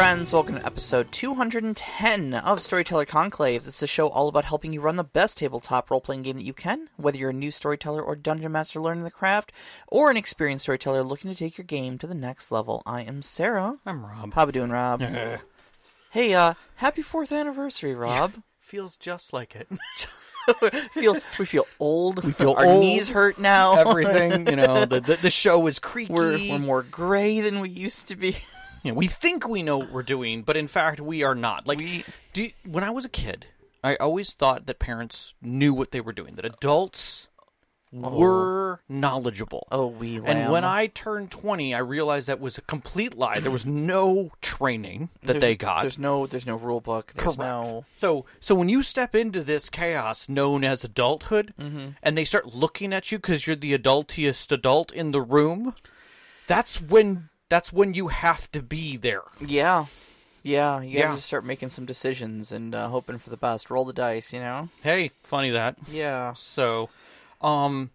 friends. Welcome to episode 210 of Storyteller Conclave. This is a show all about helping you run the best tabletop role playing game that you can, whether you're a new storyteller or dungeon master learning the craft, or an experienced storyteller looking to take your game to the next level. I am Sarah. I'm Rob. How we doing, Rob? hey, uh, happy fourth anniversary, Rob. Feels just like it. feel we feel old. We feel our old. knees hurt now. Everything, you know, the, the the show is creaky. we're we're more gray than we used to be. You know, we think we know what we're doing, but in fact, we are not. Like, We- do when I was a kid, I always thought that parents knew what they were doing, that adults were knowledgeable. Oh, we And when. I turned 20, I realized that was a complete lie. There was no training that There's- they got. There's no there's no rule book. There's Correct. no So, so when you step into this chaos known as adulthood, Mm-hmm. and they start looking at you because you're the adultiest adult in the room, that's when that's when you have to be there. Yeah. Yeah, you gotta Yeah. just start making some decisions and uh, hoping for the best. Roll the dice, you know? Hey, funny that. Yeah. So, um,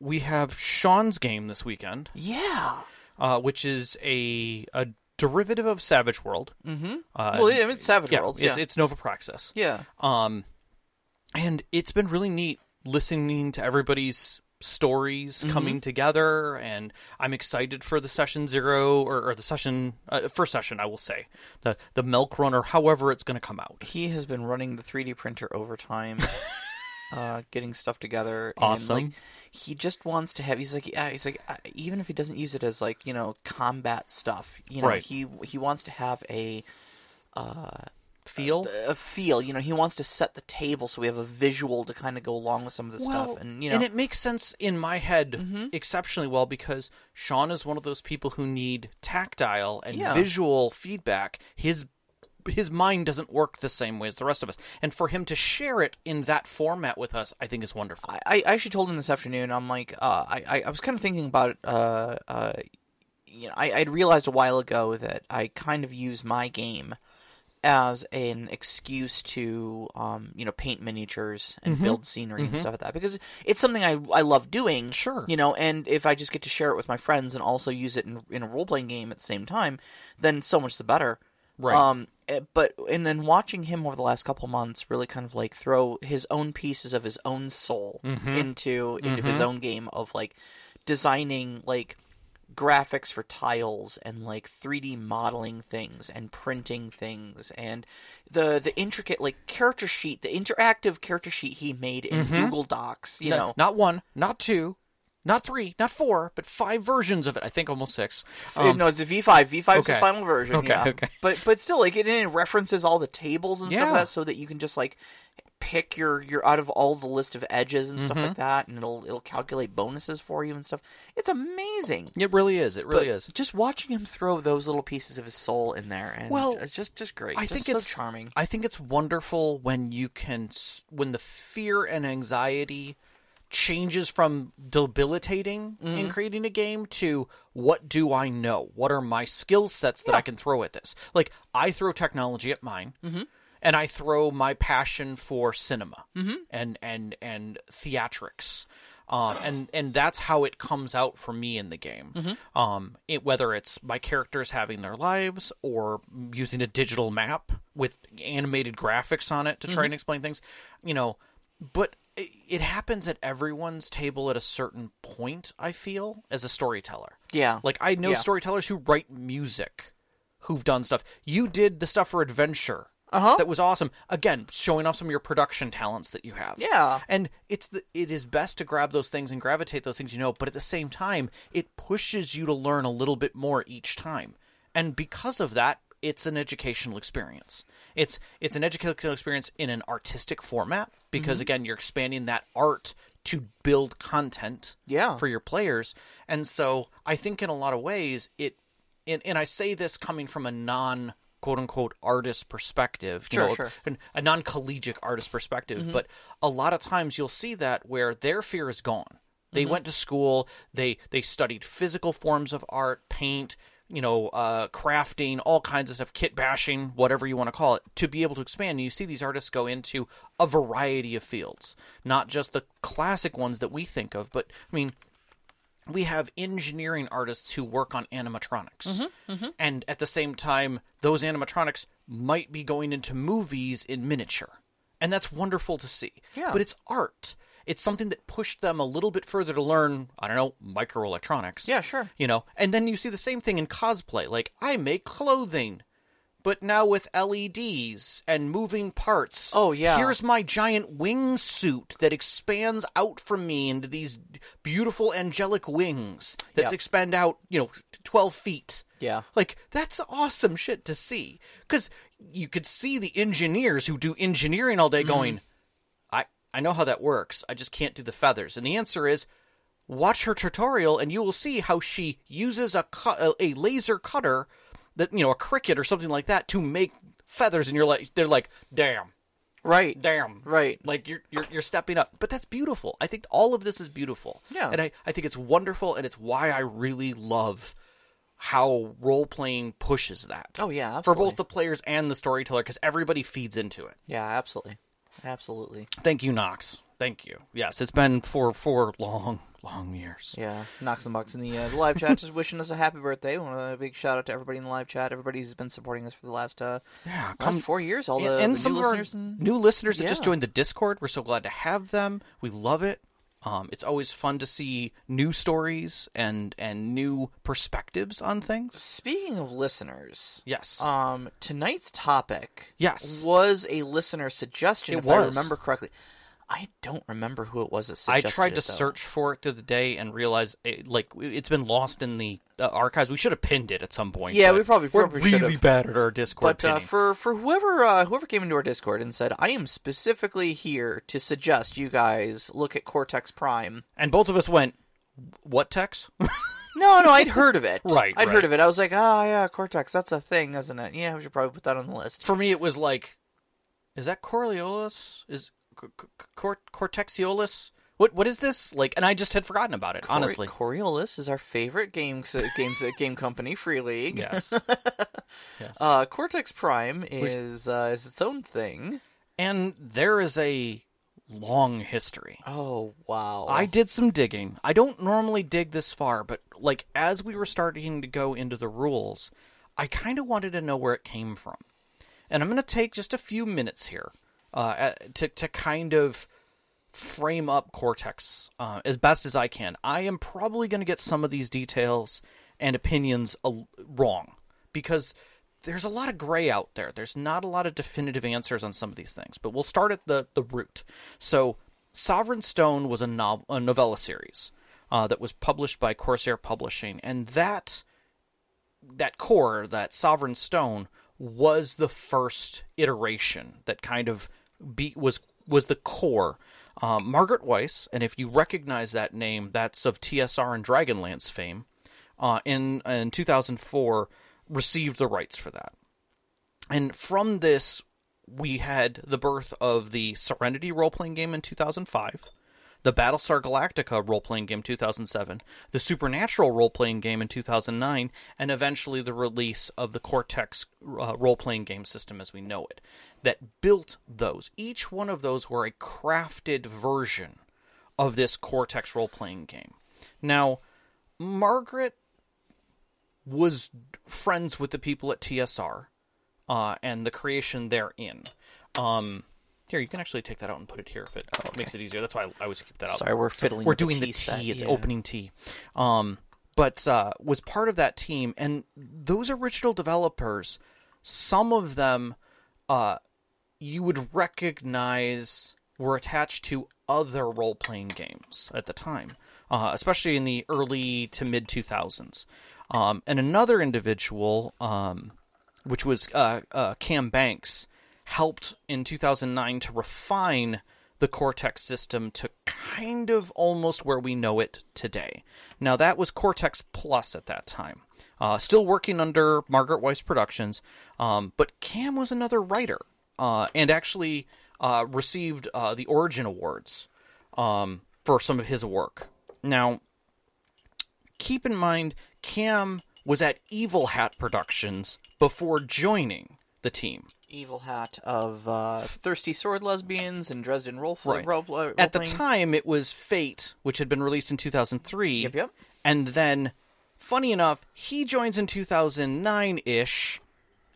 we have Sean's game this weekend, Yeah. uh, which is a a derivative of Savage World. Mm-hmm. Uh, well, yeah, it's Savage yeah, Worlds. it's, Yeah. it's Nova Praxis. yeah. Um, and it's been really neat listening to everybody's stories Mm-hmm. coming together, and I'm excited for the session zero or, or the session uh, first session. I will say the the Milk Runner, however it's going to come out. He has been running the 3D printer overtime, uh, getting stuff together. And, Awesome. like, he just wants to have. He's like, yeah. He's like, uh, even if he doesn't use it as like you know combat stuff, you know, Right. he he wants to have a Feel a feel. You know, he wants to set the table so we have a visual to kind of go along with some of the stuff, and you know, and it makes sense in my head exceptionally well because Sean is one of those people who need tactile and Yeah. visual feedback. His his mind doesn't work the same way as the rest of us, and for him to share it in that format with us, I think is wonderful. I, I actually told him this afternoon. I'm like, uh, I, I I was kind of thinking about it. Uh, uh, you know, I, I'd realized a while ago that I kind of use my game as an excuse to, um, you know, paint miniatures and build scenery and stuff like that because it's something I I love doing. Sure. You know, and if I just get to share it with my friends and also use it in in a role playing game at the same time, then so much the better. Right. Um, eh, but and then watching him over the last couple months really kind of like throw his own pieces of his own soul into into his own game of like designing like graphics for tiles and like 3D modeling things and printing things and the the intricate like character sheet, the interactive character sheet he made in Google Docs, you No- know. not one, not two, not three, not four, but five versions of it. I think almost six. Um, no, it's a V5. V5 is the final version. Okay, yeah. okay. But but still, like it, it references all the tables and stuff like that, so that you can just like pick your your out of all the list of edges and stuff Mm-hmm. like that, and it'll it'll calculate bonuses for you and stuff. It's amazing. it really is. It really But is. Just watching him throw those little pieces of his soul in there, and Well, it's just just great. I just think so it's charming. I think it's wonderful when you can when the fear and anxiety changes from debilitating Mm-hmm. in creating a game to what do I know? What are my skill sets that I can throw at this? Like I throw technology at mine. Mm-hmm. And I throw my passion for cinema Mm-hmm. and and and theatrics, um, and and that's how it comes out for me in the game. Mm-hmm. Um, it, whether it's my characters having their lives or using a digital map with animated graphics on it to try Mm-hmm. and explain things, you know. But it, it happens at everyone's table at a certain point. I feel as a storyteller. Yeah. Like I know Yeah. storytellers who write music, who've done stuff. You did the stuff for Adventure. Uh-huh. That was awesome. Again, showing off some of your production talents that you have. Yeah. And it's the it is best to grab those things and gravitate those things you know, but at the same time, it pushes you to learn a little bit more each time. And because of that, it's an educational experience. It's it's an educational experience in an artistic format because again, you're expanding that art to build content Yeah. for your players. And so I think in a lot of ways it and, and I say this coming from a non quote unquote artist perspective, you Sure, know, sure. Mm-hmm. an- a non collegiate artist perspective, but a lot of times you'll see that where their fear is gone. They Mm-hmm. went to school, they they studied physical forms of art, paint, you know, uh, crafting, all kinds of stuff, kit bashing, whatever you want to call it, to be able to expand. And you see these artists go into a variety of fields, not just the classic ones that we think of, but I mean, we have engineering artists who work on animatronics. Mm-hmm, And at the same time, those animatronics might be going into movies in miniature. And that's wonderful to see. Yeah. But it's art. It's something that pushed them a little bit further to learn, I don't know, microelectronics. Yeah, sure. You know, and then you see the same thing in cosplay. Like, I make clothing, but now with LEDs and moving parts. Oh, yeah. Here's my giant wingsuit that expands out from me into these beautiful angelic wings that Yep. expand out, you know, 12 feet. Yeah. Like, that's awesome shit to see. Because you could see the engineers who do engineering all day Mm-hmm. going, I, I know how that works. I just can't do the feathers. And the answer is, watch her tutorial and you will see how she uses a cut, a, a laser cutter that you know a Cricut or something like that to make feathers and you're like they're like damn Right. damn Right. like you're you're you're stepping up but that's beautiful i think all of this is beautiful Yeah. and i i think it's wonderful and it's why i really love how role playing pushes that Oh yeah, for both the players and the storyteller because everybody feeds into it Yeah, absolutely. Absolutely. thank you knox thank you yes it's been for four long long years Yeah, Knox and Bucks in the, uh, the live chat just wishing us a happy birthday. Want a big shout out to everybody in the live chat. Everybody who's been supporting us for the last uh, yeah last four years. All the, and, the some new listeners and new listeners that just joined the Discord. We're so glad to have them. We love it. Um, it's always fun to see new stories and and new perspectives on things. Speaking of listeners, Yes. um, tonight's topic Yes. was a listener suggestion. It if I was. remember correctly. I don't remember who it was that I tried to it, search for it through the day and realized it, like it's been lost in the uh, archives. We should have pinned it at some point. Yeah, we probably- we're probably should really bad at our Discord But uh, for for whoever uh, whoever came into our Discord and said, "I am specifically here to suggest you guys look at Cortex Prime." and both of us went, "What Tex?" No, no, I'd heard of it. Right, I'd right. heard of it. I was like, "Ah, yeah, Cortex, that's a thing, isn't it?" Yeah, we should probably put that on the list. for me, it was like, "Is that Coriolis? Is C- C- Cor- Cortexiolus? What what is this?" Like, and I just had forgotten about it. honestly, Coriolis is our favorite game games game company, Free League. yes. yes. Uh, Cortex Prime is uh, is its own thing. and there is a long history. Oh wow! I did some digging. I don't normally dig this far, but like as we were starting to go into the rules, I kind of wanted to know where it came from. And I'm going to take just a few minutes here uh, to to kind of frame up Cortex uh, as best as I can. I am probably going to get some of these details and opinions a- wrong because there's a lot of gray out there. There's not a lot of definitive answers on some of these things. But we'll start at the the root. So, Sovereign Stone was a, nov- a novella series uh, that was published by Corsair Publishing, and that that core, that Sovereign Stone, was the first iteration that kind of be, was was the core. Um, Margaret Weis, and if you recognize that name, that's of TSR and Dragonlance fame. Uh, in in 2004, received the rights for that, and from this, we had the birth of the Serenity role playing game in 2005 the Battlestar Galactica role playing game 2007, the Supernatural role playing game in 2009, and eventually the release of the Cortex uh, role playing game system as we know it that built those. Each one of those were a crafted version of this Cortex role playing game. Now, Margaret was friends with the people at TSR uh, and the creation therein. Um, here, you can actually take that out and put it here if it makes it easier. That's why I, I always keep that out. Sorry, we're fiddling. We're with doing the the tea. It's yeah. opening tea. Um, but uh, was part of that team, and those original developers, some of them, uh, you would recognize were attached to other role playing games at the time, uh, especially in the early to mid 2000s. Um, and another individual, um, which was uh, uh, Cam Banks, helped in 2009 to refine the Cortex system to kind of almost where we know it today. Now, that was Cortex Plus at that time. Uh, still working under Margaret Weis Productions, um, but Cam was another writer uh, and actually uh, received uh, the Origin Awards um, for some of his work. Now, keep in mind, Cam was at Evil Hat Productions before joining the team. Evil Hat of uh, Thirsty Sword Lesbians and Dresden Role, Right. role, role At the playing. time, it was Fate, which had been released in 2003. Yep, yep. And then, funny enough, he joins in 2009 ish,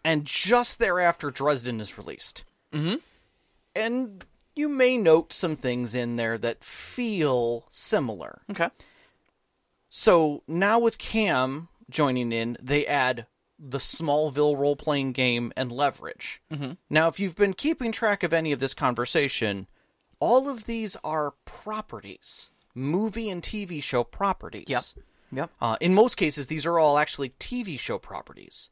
and just thereafter, Dresden is released. Mm-hmm. And you may note some things in there that feel similar. Okay. So now with Cam joining in, they add the Smallville role playing game and Leverage. Mm-hmm. Now, if you've been keeping track of any of this conversation, all of these are properties, movie and TV show properties. Yep. Yep. Uh, in most cases, these are all actually TV show properties,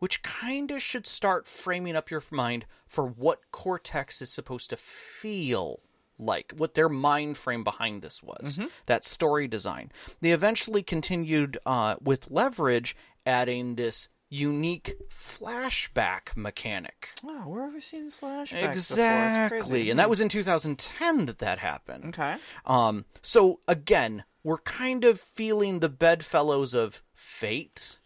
which kind of should start framing up your mind for what Cortex is supposed to feel like, what their mind frame behind this was, that story design. They eventually continued uh, with Leverage, adding this unique flashback mechanic. Wow, where have we seen flashbacks before? Exactly. And that was in 2010 that that happened. okay. Um, so again, we're kind of feeling the bedfellows of fate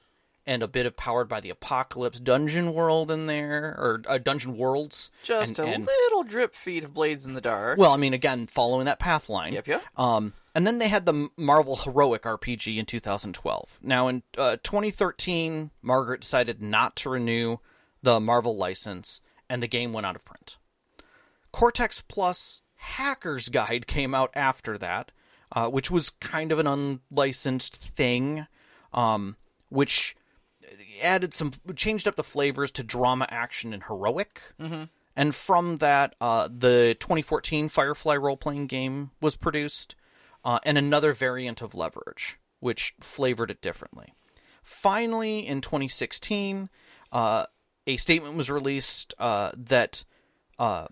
and a bit of powered by the apocalypse dungeon world in there or uh, dungeon worlds. Just and, a and- little drip feed of blades in the dark. well, I mean, again, following that path line. Yep, yep. Um, and then they had the Marvel Heroic RPG in 2012. Now, in uh, 2013, Margaret decided not to renew the Marvel license, and the game went out of print. Cortex Plus Hacker's Guide came out after that, uh, which was kind of an unlicensed thing, um, which added some, changed up the flavors to drama, action, and heroic. Mm-hmm. And from that, uh, the 2014 Firefly role playing game was produced, uh, and another variant of Leverage, which flavored it differently. Finally, in 2016, uh, a statement was released uh, that uh,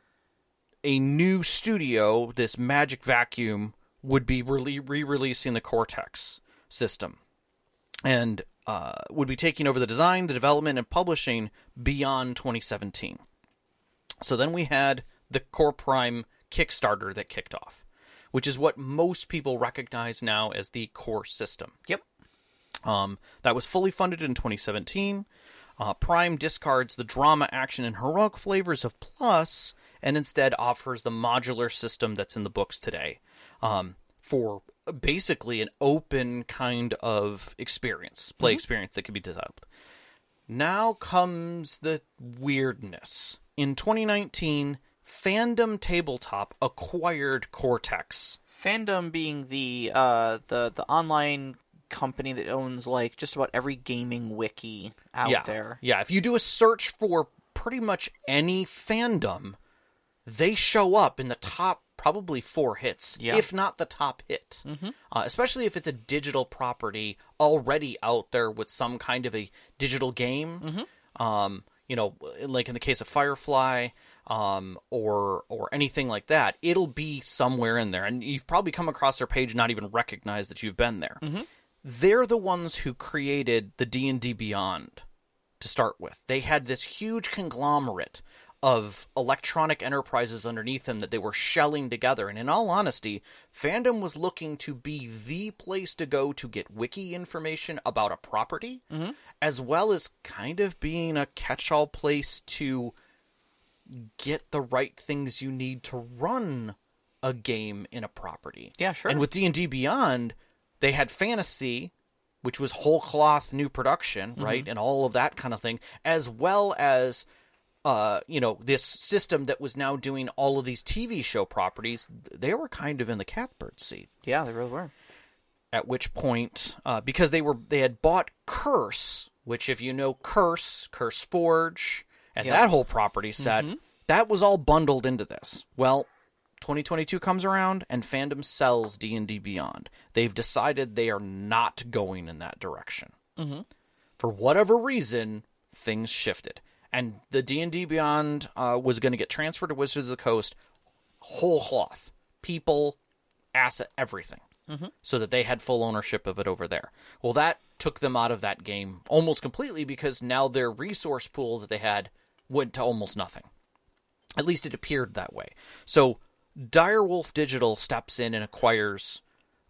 a new studio, this Magic Vacuum, would be re releasing the Cortex system and uh, would be taking over the design, the development, and publishing beyond 2017. So then we had the Core Prime Kickstarter that kicked off, which is what most people recognize now as the core system. Yep. Um, that was fully funded in 2017. Uh, Prime discards the drama, action, and heroic flavors of Plus and instead offers the modular system that's in the books today um, for basically an open kind of experience, play experience that can be developed. Now comes the weirdness. In 2019, Fandom Tabletop acquired Cortex. Fandom being the uh the the online company that owns like just about every gaming wiki out yeah. there. Yeah, if you do a search for pretty much any fandom, they show up in the top probably four hits, Yeah. if not the top hit. Mm-hmm. Uh, especially if it's a digital property already out there with some kind of a digital game. Mm-hmm. Um, you know, like in the case of Firefly, um, or or anything like that, it'll be somewhere in there, and you've probably come across their page and not even recognize that you've been there. They're the ones who created the D and D Beyond to start with. They had this huge conglomerate of electronic enterprises underneath them that they were shelling together. And in all honesty, fandom was looking to be the place to go to get wiki information about a property, as well as kind of being a catch all place to get the right things you need to run a game in a property. Yeah, sure. And with D&D Beyond, they had fantasy, which was whole cloth new production, Mm-hmm. right? And all of that kind of thing, as well as uh, you know, this system that was now doing all of these TV show properties, they were kind of in the catbird seat. Yeah, they really were. At which point, uh, because they were they had bought Curse, which if you know Curse, Curse Forge, and Yep. Mm-hmm. that whole property set, that was all bundled into this. Well, 2022 comes around and fandom sells D&D Beyond. They've decided they are not going in that direction. Mhm. For whatever reason, things shifted. And the D&D Beyond uh, was going to get transferred to Wizards of the Coast whole cloth. People, asset, everything. So that they had full ownership of it over there. Well, that took them out of that game almost completely because now their resource pool that they had went to almost nothing. At least it appeared that way. So Direwolf Digital steps in and acquires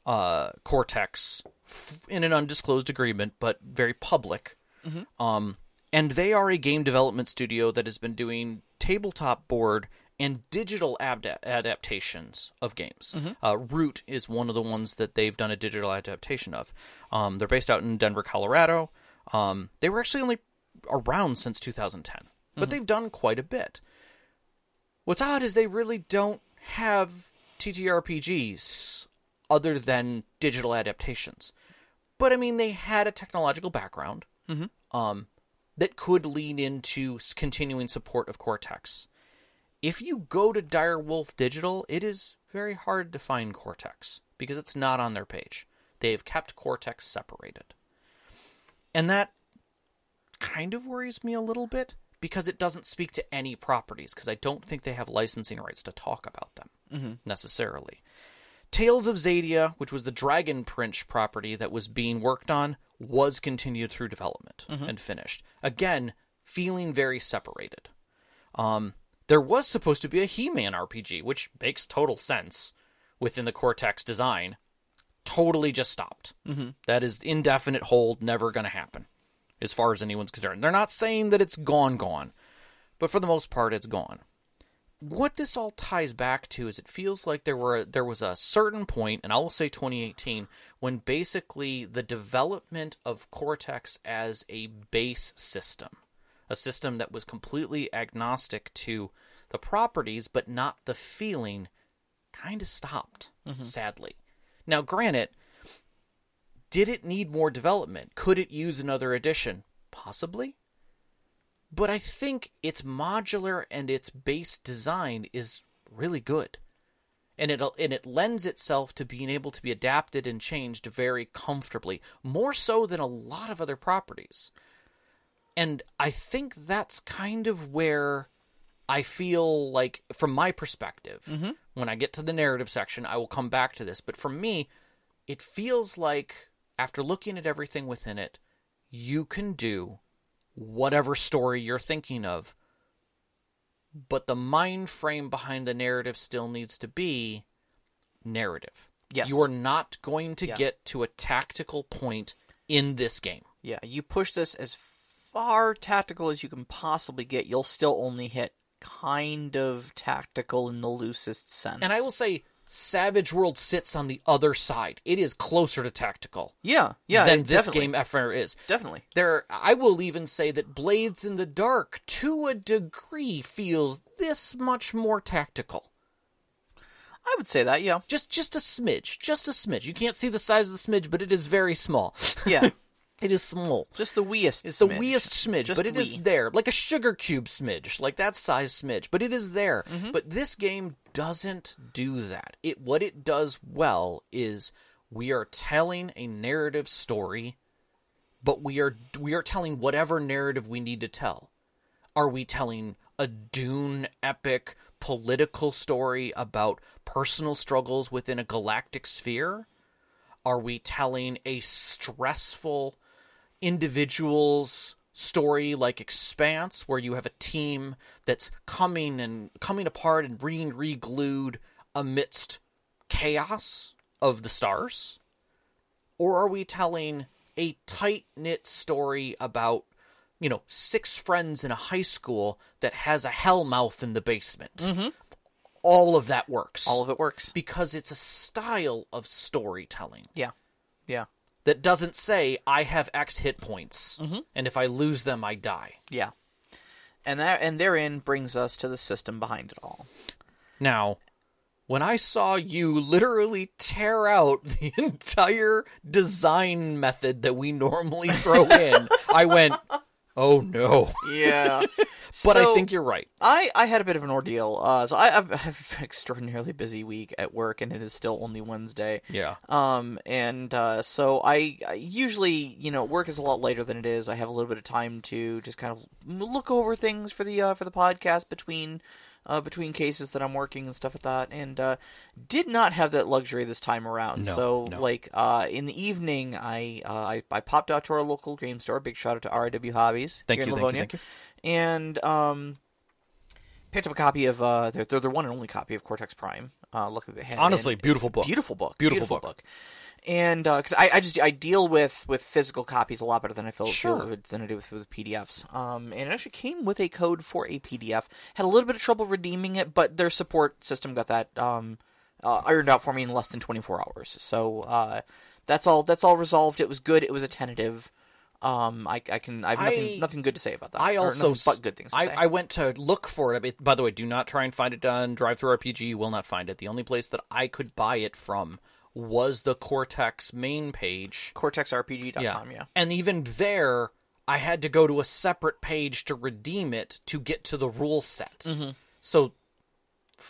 uh, Cortex f- in an undisclosed agreement, but very public. Um, and they are a game development studio that has been doing tabletop board and digital adaptations of games. Uh, Root is one of the ones that they've done a digital adaptation of. Um, they're based out in Denver, Colorado. Um, they were actually only around since 2010, but they've done quite a bit. What's odd is they really don't have TTRPGs other than digital adaptations. But I mean, they had a technological background um, that could lean into continuing support of Cortex. If you go to Direwolf Digital, it is very hard to find Cortex because it's not on their page. They've kept Cortex separated. And that kind of worries me a little bit because it doesn't speak to any properties because I don't think they have licensing rights to talk about them necessarily. Tales of Xadia, which was the Dragon Prince property that was being worked on, was continued through development and finished. Again, feeling very separated. Um, there was supposed to be a He-Man RPG, which makes total sense within the Cortex design. Totally just stopped. Mm-hmm. That is indefinite hold, never going to happen, as far as anyone's concerned. They're not saying that it's gone, gone, but for the most part, it's gone what this all ties back to is it feels like there were there was a certain point, and I will say 2018, when basically the development of Cortex as a base system, a system that was completely agnostic to the properties but not the feeling, kind of stopped. Mm-hmm. Sadly, now granted, did it need more development? Could it use another edition? Possibly but I think its modular and its base design is really good. And it and it lends itself to being able to be adapted and changed very comfortably, more so than a lot of other properties. And I think that's kind of where I feel like, from my perspective, mm-hmm. when I get to the narrative section, I will come back to this. But for me, it feels like after looking at everything within it, you can do whatever story you're thinking of. But the mind frame behind the narrative still needs to be narrative. Yes. You are not going to Yeah. get to a tactical point in this game. Yeah, you push this as far tactical as you can possibly get. You'll still only hit kind of tactical in the loosest sense. And I will say, Savage World sits on the other side. It is closer to tactical yeah, yeah, than it- this definitely, game FR is. definitely. There, I will even say that Blades in the Dark, to a degree, feels this much more tactical. I would say that. Yeah, Just, just a smidge, just a smidge. You can't see the size of the smidge, but it is very small. yeah, it is small. just the weest. It's the smidge. weest smidge, Just but it is wee. there, like a sugar cube smidge, like that size smidge, but it is there. Mm-hmm. But this game doesn't do that. It what it does well is we are telling a narrative story, but we are we are telling whatever narrative we need to tell. Are we telling a Dune epic political story about personal struggles within a galactic sphere? Are we telling a stressful individual's story like Expanse, where you have a team that's coming and coming apart and being re-glued amidst chaos of the stars? Or are we telling a tight knit story about, you know, six friends in a high school that has a hellmouth in the basement? Mm-hmm. All of that works. All of it works. because it's a style of storytelling Yeah, yeah, that doesn't say I have X hit points, Mm-hmm. and if I lose them, I die. yeah. And that and therein brings us to the system behind it all. Now, when I saw you literally tear out the entire design method that we normally throw in, I went, "Oh no!" Yeah, But I think you're right. I, I had a bit of an ordeal. Uh, so I have an extraordinarily busy week at work, and it is still only Wednesday. Yeah. Um, and uh, so I, I usually, you know, work is a lot later than it is. I have a little bit of time to just kind of look over things for the uh, for the podcast between uh, between cases that I'm working and stuff like that, and uh, did not have that luxury this time around. No, so no. like uh, in the evening, I, uh, I I popped out to our local game store. Big shout out to RW Hobbies Thank here you, in thank you, Livonia, thank you. and um picked up a copy of uh their their, their one and only copy of Cortex Prime. Uh, luckily they had Honestly, in. It's beautiful book. Beautiful book. Beautiful book. And because I, I just I deal with with physical copies a lot better than I feel, Sure. than I do with, with PDFs. Um, and it actually came with a code for a PDF. Had a little bit of trouble redeeming it, but their support system got that um, uh, ironed out for me in less than 24 hours. So uh, that's all. That's all resolved. It was good. It was a tentative. Um, I, I can I have nothing, I- nothing good to say about that. I also but good things. To I, say. I went to look for it. Mean, by the way, do not try and find it on DriveThruRPG. You will not find it. The only place that I could buy it from was the Cortex main page. CortexRPG.com. Yeah. yeah. And even there, I had to go to a separate page to redeem it to get to the rule set. Mm-hmm. So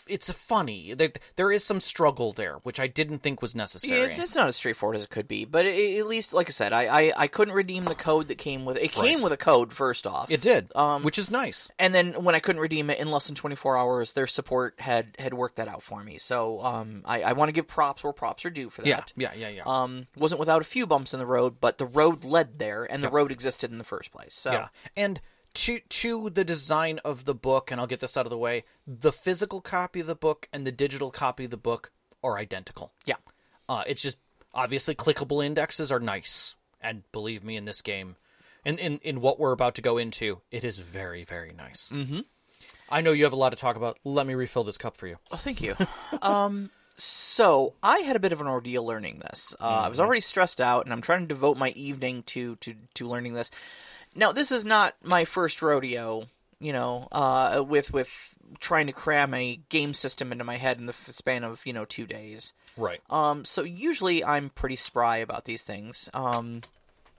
it's a funny. There, there is some struggle there, which I didn't think was necessary. Yeah, it's, it's not as straightforward as it could be, but it, at least, like I said, I, I, I couldn't redeem the code that came with it. It came with a code first off. It did, Um, which is nice. and then when I couldn't redeem it in less than 24 hours, their support had had worked that out for me. So um, I, I want to give props where props are due for that. Yeah, yeah, yeah, yeah. Um, wasn't without a few bumps in the road, but the road led there, and the road existed in the first place. So Yeah, and to to the design of the book, and I'll get this out of the way. The physical copy of the book and the digital copy of the book are identical. yeah, Uh, it's just obviously clickable indexes are nice, and believe me, in this game, in in, in what we're about to go into, it is very very nice. Mm-hmm. I know you have a lot to talk about. Let me refill this cup for you. Oh, thank you. um, so I had a bit of an ordeal learning this. Uh, I was already stressed out, and I'm trying to devote my evening to to to learning this. Now, this is not my first rodeo. You know, uh, with with trying to cram a game system into my head in the span of you know two days. Right. Um, so usually I'm pretty spry about these things. Um,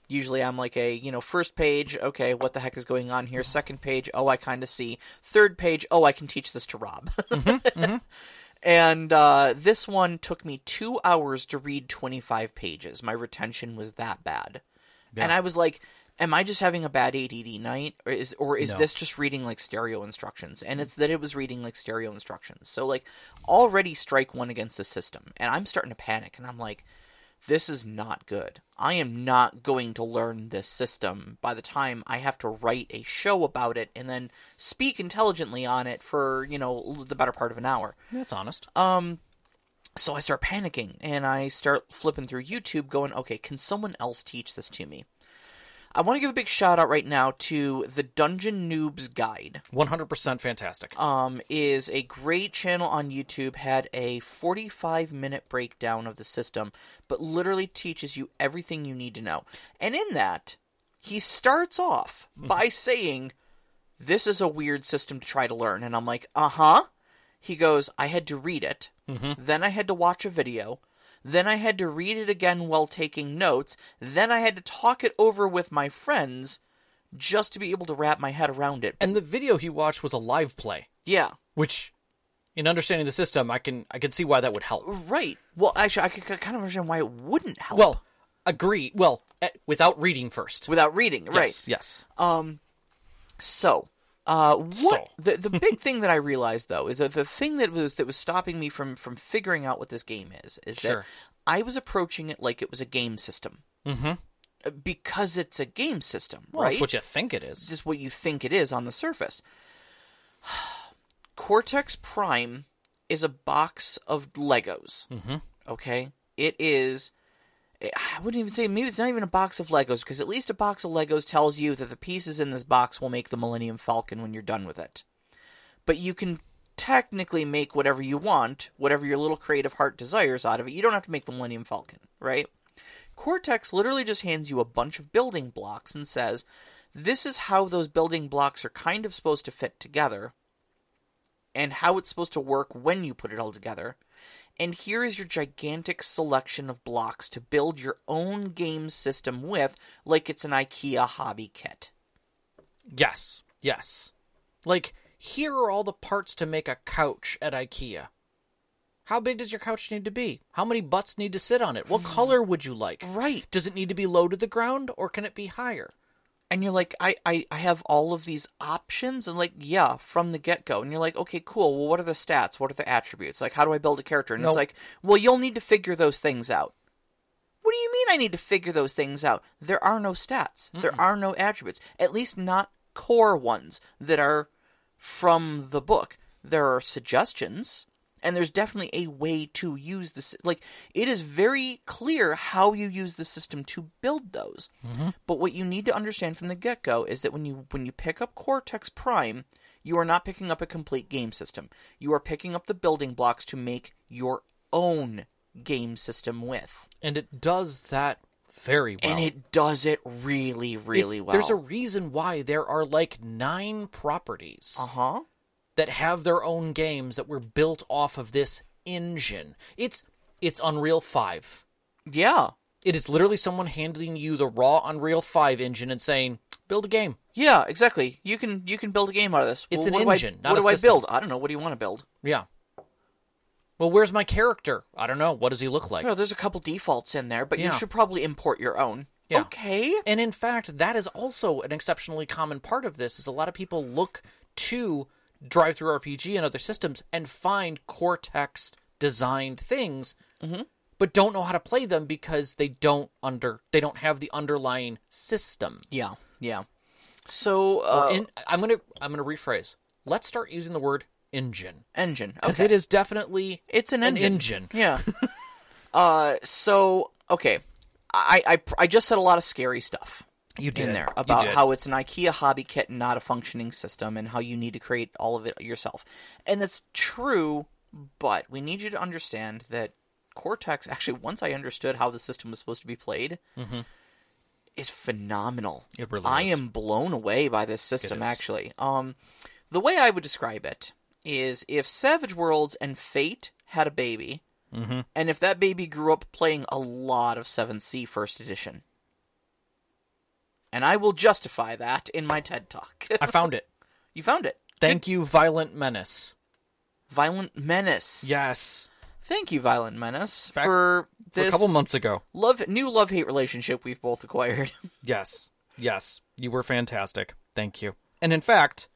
usually I'm like a, you know, first page, okay, what the heck is going on here? Second page, oh, I kind of see. Third page, oh, I can teach this to Rob. And uh, this one took me two hours to read 25 pages. My retention was that bad. And I was like, am I just having a bad ADD night? Or is, or is No. this just reading like stereo instructions? And it's that it was reading like stereo instructions. So, like, already strike one against the system. And I'm starting to panic. And I'm like, this is not good. I am not going to learn this system by the time I have to write a show about it and then speak intelligently on it for, you know, the better part of an hour. That's honest. Um, so I start panicking and I start flipping through YouTube going, okay, can someone else teach this to me? I want to give a big shout out right now to the Dungeon Noobs Guide. One hundred percent fantastic. Um, is a great channel on YouTube. Had a 45 minute breakdown of the system, but literally teaches you everything you need to know. And in that, he starts off by saying, "This is a weird system to try to learn." And I'm like, "Uh huh." He goes, "I had to read it, then I had to watch a video." Then I had to read it again while taking notes. Then I had to talk it over with my friends just to be able to wrap my head around it. and the video he watched was a live play, Yeah, which, in understanding the system, I can I can see why that would help. Right. Well, actually, I could kind of understand why it wouldn't help. Well, agree. Well, eh, without reading first. without reading, right? Yes. Yes. Um. So, uh, what So. the the big thing that I realized though is that the thing that was that was stopping me from from figuring out what this game is is Sure. that I was approaching it like it was a game system Mm-hmm. because it's a game system, Well, right? that's what you think it is. just what you think it is on the surface. Cortex Prime is a box of Legos. Mm-hmm. Okay, it is. I wouldn't even say maybe it's not even a box of Legos because at least a box of Legos tells you that the pieces in this box will make the Millennium Falcon when you're done with it. But you can technically make whatever you want, whatever your little creative heart desires out of it. You don't have to make the Millennium Falcon, right? Cortex literally just hands you a bunch of building blocks and says, this is how those building blocks are kind of supposed to fit together and how it's supposed to work when you put it all together. And here is your gigantic selection of blocks to build your own game system with, like it's an IKEA hobby kit. Yes. Yes. Like here are all the parts to make a couch at IKEA. How big does your couch need to be? How many butts need to sit on it? What mm. color would you like? Right. Does it need to be low to the ground or can it be higher? And you're like, I, I, I have all of these options, and like, yeah, from the get go. And you're like, okay, cool. Well, what are the stats? What are the attributes? Like, how do I build a character? And Nope. it's like, well, you'll need to figure those things out. What do you mean I need to figure those things out? There are no stats. There are no attributes. At least not core ones that are from the book. There are suggestions, And there's definitely a way to use this. Like, it is very clear how you use the system to build those. But what you need to understand from the get go is that when you when you pick up Cortex Prime, you are not picking up a complete game system. You are picking up the building blocks to make your own game system with. And it does that very well. And it does it really, really It's- well. There's a reason why there are like nine properties Uh huh. That have their own games that were built off of this engine. It's it's Unreal 5. Yeah. It is literally someone handing you the raw Unreal 5 engine and saying, "Build a game." Yeah, exactly. You can you can build a game out of this. It's Well, an what do I- engine, not what do I build? I don't know. What do you want to build? Yeah. Well, where's my character? I don't know. What does he look like? No, there's a couple defaults in there, but Yeah. you should probably import your own. Yeah. Okay. And in fact, that is also an exceptionally common part of this. Is a lot of people look to DriveThruRPG and other systems and find Cortex designed things, Mm-hmm. but don't know how to play them because they don't under they don't have the underlying system. Yeah. Yeah. So uh, in, I'm gonna I'm gonna rephrase. Let's start using the word engine engine. because Okay. it is definitely It's an an engine. engine. Yeah. uh. So okay. I, I I just said a lot of scary stuff. You in there about did. how it's an IKEA hobby kit and not a functioning system, and how you need to create all of it yourself. And that's true, but we need you to understand that Cortex actually, once I understood how the system was supposed to be played, is phenomenal. Mm-hmm. It really I is. am blown away by this system. Actually, um, the way I would describe it is if Savage Worlds and Fate had a baby, Mm-hmm. and if that baby grew up playing a lot of 7C First Edition. And I will justify that in my TED Talk. I found it. you found it. Thank you, Violent Menace. Violent Menace. Yes. Thank you, Violent Menace, Back- for For this a couple months ago. love new love hate relationship we've both acquired. Yes. Yes. You were fantastic. Thank you. And in fact,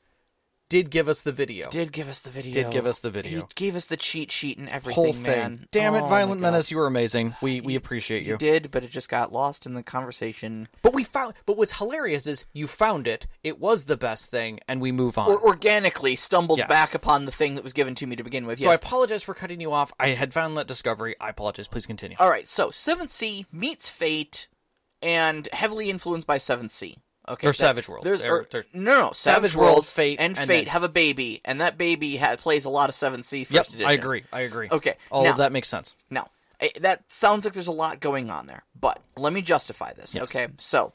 did give us the video. Did give us the video. Did give us the video. He gave us the cheat sheet and everything, Whole thing. man. Damn it, Oh, Violent Menace, you were amazing. We we appreciate you. You did, but it just got lost in the conversation. But we found but what's hilarious is you found it, it was the best thing, and we move on. Or organically stumbled Yes. back upon the thing that was given to me to begin with. so I apologize for cutting you off. I had found that discovery. I apologize. Please continue. All right, so Seventh Sea meets Fate, and heavily influenced by Seventh Sea. Okay, Or Savage World. There's They're- or- no, no, Savage, Savage World, World, Fate, and, and Fate then- have a baby, and that baby ha- plays a lot of Seventh Sea First yep, Edition. I agree. I agree. Okay, All now- of that makes sense. Now, eh, that sounds like there's a lot going on there, but let me justify this. Yes. Okay, so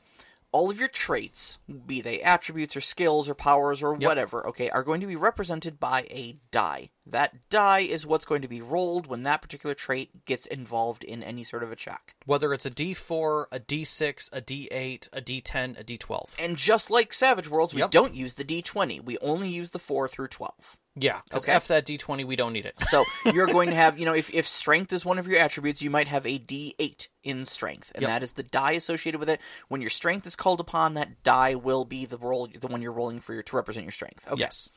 all of your traits, be they attributes or skills or powers or whatever, okay, are going to be represented by a die. That die is what's going to be rolled when that particular trait gets involved in any sort of a check. Whether it's a D4, a D6, a D8, a D10, a D12. And just like Savage Worlds, we Yep. don't use the d20. We only use the 4 through 12. Yeah, because Okay. F that D20, we don't need it. So you're going to have, you know, if, if strength is one of your attributes, you might have a D8 in strength, and Yep. that is the die associated with it. When your strength is called upon, that die will be the roll, the one you're rolling for your to represent your strength. Okay. Yes.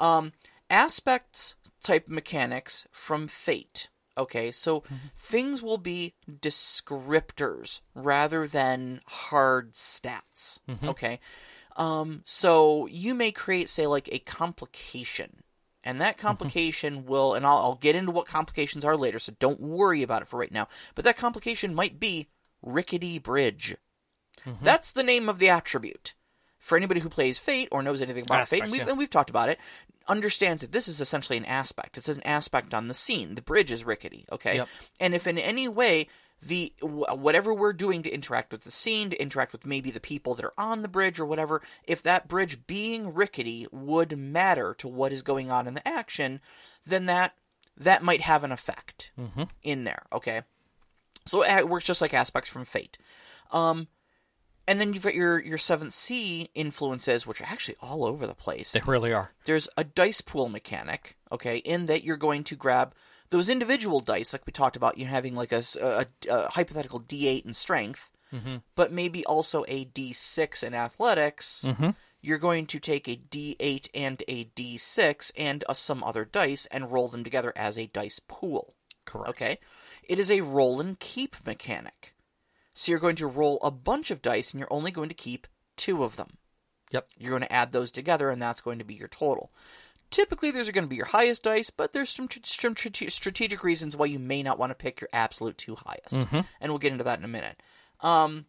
Um, aspects type mechanics from Fate. Okay, so Mm-hmm. things will be descriptors rather than hard stats. Mm-hmm. Okay, um, so you may create, say, like a complication, and that Mm-hmm. complication will, and I'll, I'll get into what complications are later, so don't worry about it for right now. But that complication might be rickety bridge. Mm-hmm. That's the name of the attribute. For anybody who plays Fate or knows anything about Fate, and we've, yeah. and we've talked about it, understands that this is essentially an aspect. It's an aspect on the scene. The bridge is rickety, okay? Yep. And if in any way the whatever we're doing to interact with the scene, to interact with maybe the people that are on the bridge or whatever, if that bridge being rickety would matter to what is going on in the action, then that that might have an effect Mm-hmm. in there, okay? So it works just like aspects from Fate. Um, and then you've got your your Seventh Sea influences, which are actually all over the place. They really are. There's a dice pool mechanic, okay, in that you're going to grab those individual dice, like we talked about, you having like a, a- a hypothetical D8 in strength, but maybe also a D6 in athletics. You're going to take a D8 and a D6 and uh, some other dice and roll them together as a dice pool. Correct. Okay. It is a roll and keep mechanic. So you're going to roll a bunch of dice and you're only going to keep two of them. Yep. You're going to add those together and that's going to be your total. Typically those are going to be your highest dice, but there's some, some strategic reasons why you may not want to pick your absolute two highest, Mm-hmm. and we'll get into that in a minute. Um,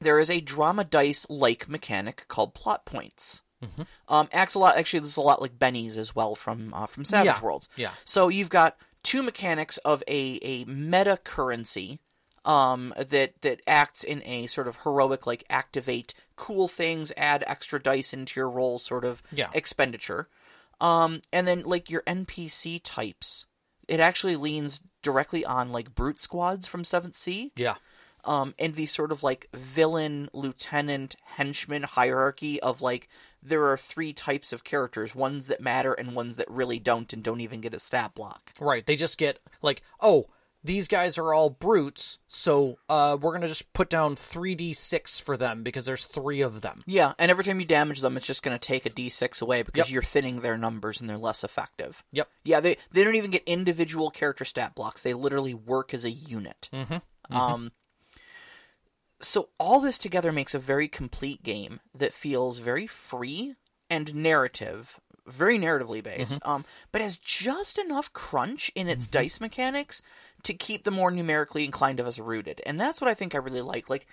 there is a drama dice like mechanic called plot points. Mm-hmm. Um, acts a lot. Actually, this is a lot like bennies as well from uh, from Savage Yeah, Worlds. yeah. So you've got two mechanics of a a meta currency um, that that acts in a sort of heroic, like activate cool things, add extra dice into your roll, sort of Yeah. expenditure. Um, and then like your NPC types, it actually leans directly on like brute squads from Seventh Sea Yeah. um, and the sort of like villain, lieutenant, henchman hierarchy of like there are three types of characters: ones that matter and ones that really don't and don't even get a stat block. Right. They just get like, oh, these guys are all brutes, so uh, we're gonna just put down three d six for them because there's three of them. Yeah, and every time you damage them, it's just going to take a d6 away because Yep. you're thinning their numbers and they're less effective. Yep. Yeah, they they don't even get individual character stat blocks. They literally work as a unit. Mm-hmm. Um, so all this together makes a very complete game that feels very free and narrative, very narratively based. Mm-hmm. Um, but has just enough crunch in its dice mechanics to keep the more numerically inclined of us rooted, and that's what I think I really like. Like.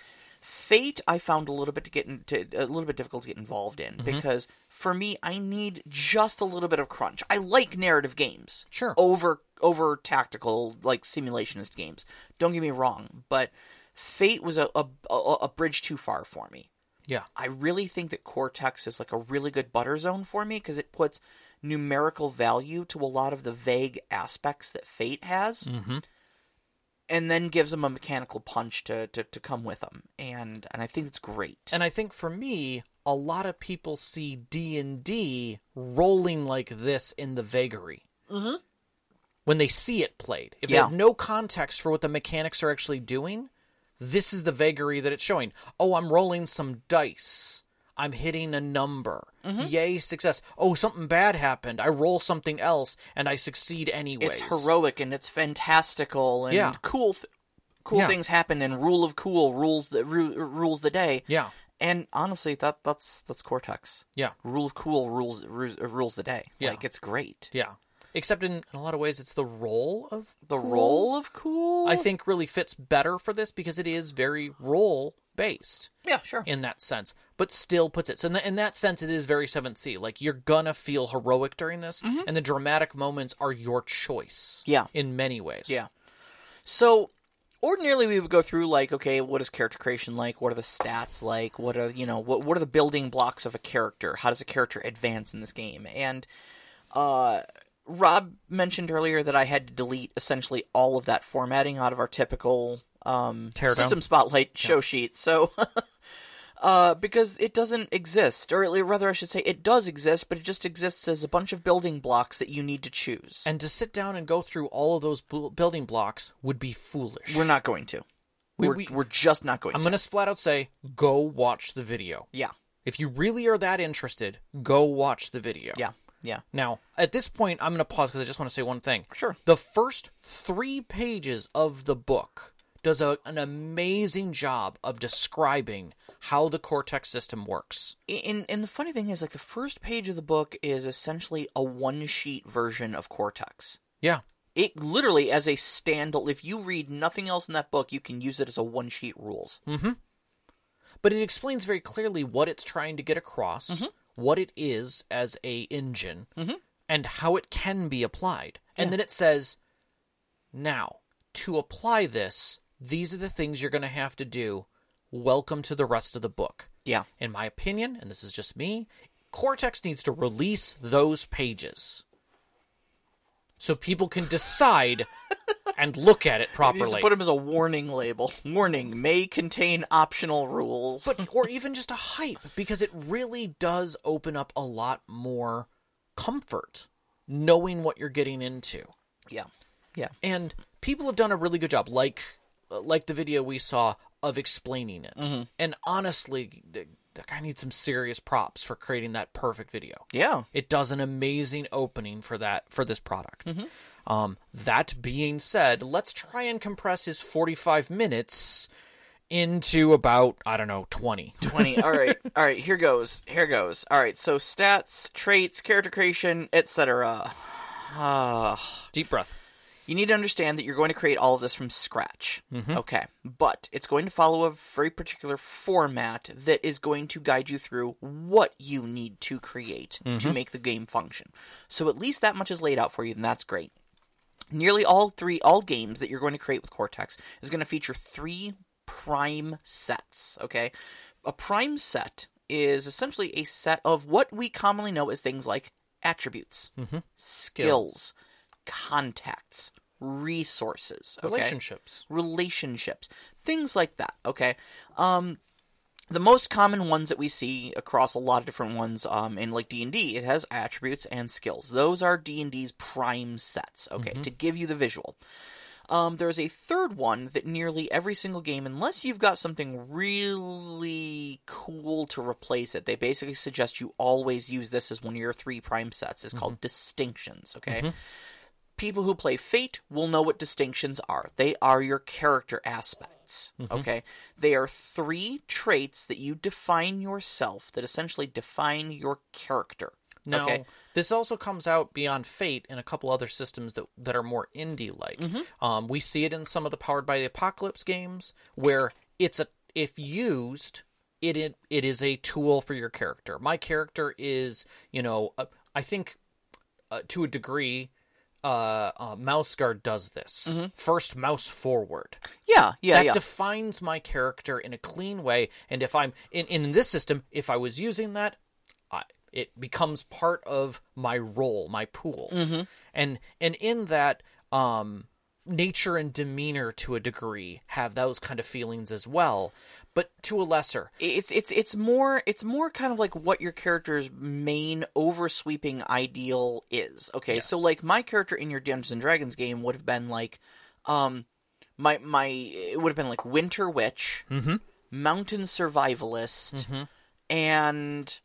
Fate, I found a little bit to get into, a little bit difficult to get involved in Mm-hmm. because for me, I need just a little bit of crunch. I like narrative games, Sure. over over tactical like simulationist games. Don't get me wrong, but Fate was a, a, a bridge too far for me. Yeah. I really think that Cortex is like a really good butter zone for me because it puts numerical value to a lot of the vague aspects that Fate has, Mm-hmm. and then gives them a mechanical punch to, to, to come with them, and and I think it's great. And I think for me, a lot of people see D and D rolling like this in the vagary. Mm-hmm. When they see it played, if they have no context for what the mechanics are actually doing, this is the vagary that it's showing. Oh, I'm rolling some dice. I'm hitting a number. Mm-hmm. Yay, success. Oh, something bad happened. I roll something else and I succeed anyway. it's heroic and it's fantastical and Yeah. cool. Th- cool Yeah. things happen, and rule of cool rules the ru- rules the day. Yeah. And honestly, that that's that's Cortex. Yeah. Rule of cool rules rules, rules the day. Yeah. Like it's great. Yeah. Except in, in a lot of ways, it's the role of The cool. role of cool. I think really fits better for this because it is very role based Yeah, sure. in that sense, but still puts it. So in, that- in that sense, it is very Seventh Sea Like you're gonna feel heroic during this, and the dramatic moments are your choice. Mm-hmm. Yeah. in many ways. Yeah. So ordinarily we would go through like, okay, what is character creation like? What are the stats like? What are you know what what are the building blocks of a character? How does a character advance in this game? And uh Rob mentioned earlier that I had to delete essentially all of that formatting out of our typical um, system spotlight show sheet. So, uh, because it doesn't exist, or rather, I should say, it does exist, but it just exists as a bunch of building blocks that you need to choose. And to sit down and go through all of those bu- building blocks would be foolish. we're not going to. We- we're, we- we're just not going to I'm gonna flat out say, go watch the video. Yeah, If you really are that interested, go watch the video. yeah, yeah. Now, at this point, I'm going to pause because I just want to say one thing. Sure. The first three pages of the book does a, an amazing job of describing how the Cortex system works. And and the funny thing is, like, the first page of the book is essentially a one sheet version of Cortex. Yeah. It literally, as a standal, if you read nothing else in that book, you can use it as a one sheet rules. Mm hmm. But it explains very clearly what it's trying to get across, Mm-hmm. What it is as a engine, mm-hmm. and how it can be applied. And then it says, now, to apply this, these are the things you're going to have to do. Welcome to the rest of the book. Yeah. in my opinion, and this is just me, Cortex needs to release those pages so people can decide and look at it It needs to properly. put them as a warning label. Warning may contain optional rules. but or even just a hype because it really does open up a lot more comfort knowing what you're getting into. yeah, yeah, And people have done a really good job like uh, like the video we saw of explaining it. Mm-hmm. And honestly, the guy needs some serious props for creating that perfect video. yeah. It does an amazing opening for that for this product. Um, that being said, let's try and compress his 45 minutes into about I don't know twenty. 20. All right. All right, here goes. Here goes. All right, so stats, traits, character creation, etc. Uh, Deep breath. You need to understand that you're going to create all of this from scratch. Mm-hmm. Okay. But it's going to follow a very particular format that is going to guide you through what you need to create to mm-hmm. make the game function. So at least that much is laid out for you, and that's great. Nearly all three all games that you're going to create with Cortex is going to feature three prime sets, okay? A prime set is essentially a set of what we commonly know as things like attributes, mm-hmm. skills, contacts, resources, okay? Relationships. relationships, things like that. Okay, um, the most common ones that we see across a lot of different ones, um, in like D and D, it has attributes and skills. Those are D and D's prime sets. Okay, to give you the visual. Um, there's a third one that nearly every single game, unless you've got something really cool to replace it, they basically suggest you always use this as one of your three prime sets. It's called distinctions. Okay people who play Fate will know what distinctions are. They are your character aspects. Okay? They are three traits that you define yourself, that essentially define your character. Now, Okay. this also comes out beyond Fate in a couple other systems that that are more indie like. Um, we see it in some of the Powered by the Apocalypse games where it's a if used, it it, it is a tool for your character. My character is, you know, uh, I think uh, to a degree. Uh, uh, Mouse Guard does this. First mouse forward. Yeah, yeah, that yeah. defines my character in a clean way. And if I'm in in this system, if I was using that, I, it becomes part of my role, my pool. Mm-hmm. And and in that, um, nature and demeanor to a degree have those kind of feelings as well, but to a lesser. it's it's it's more it's more kind of like what your character's main oversweeping ideal is. Okay, so like my character in your Dungeons and Dragons game would have been like, um, my my it would have been like Winter Witch, Mountain Survivalist, and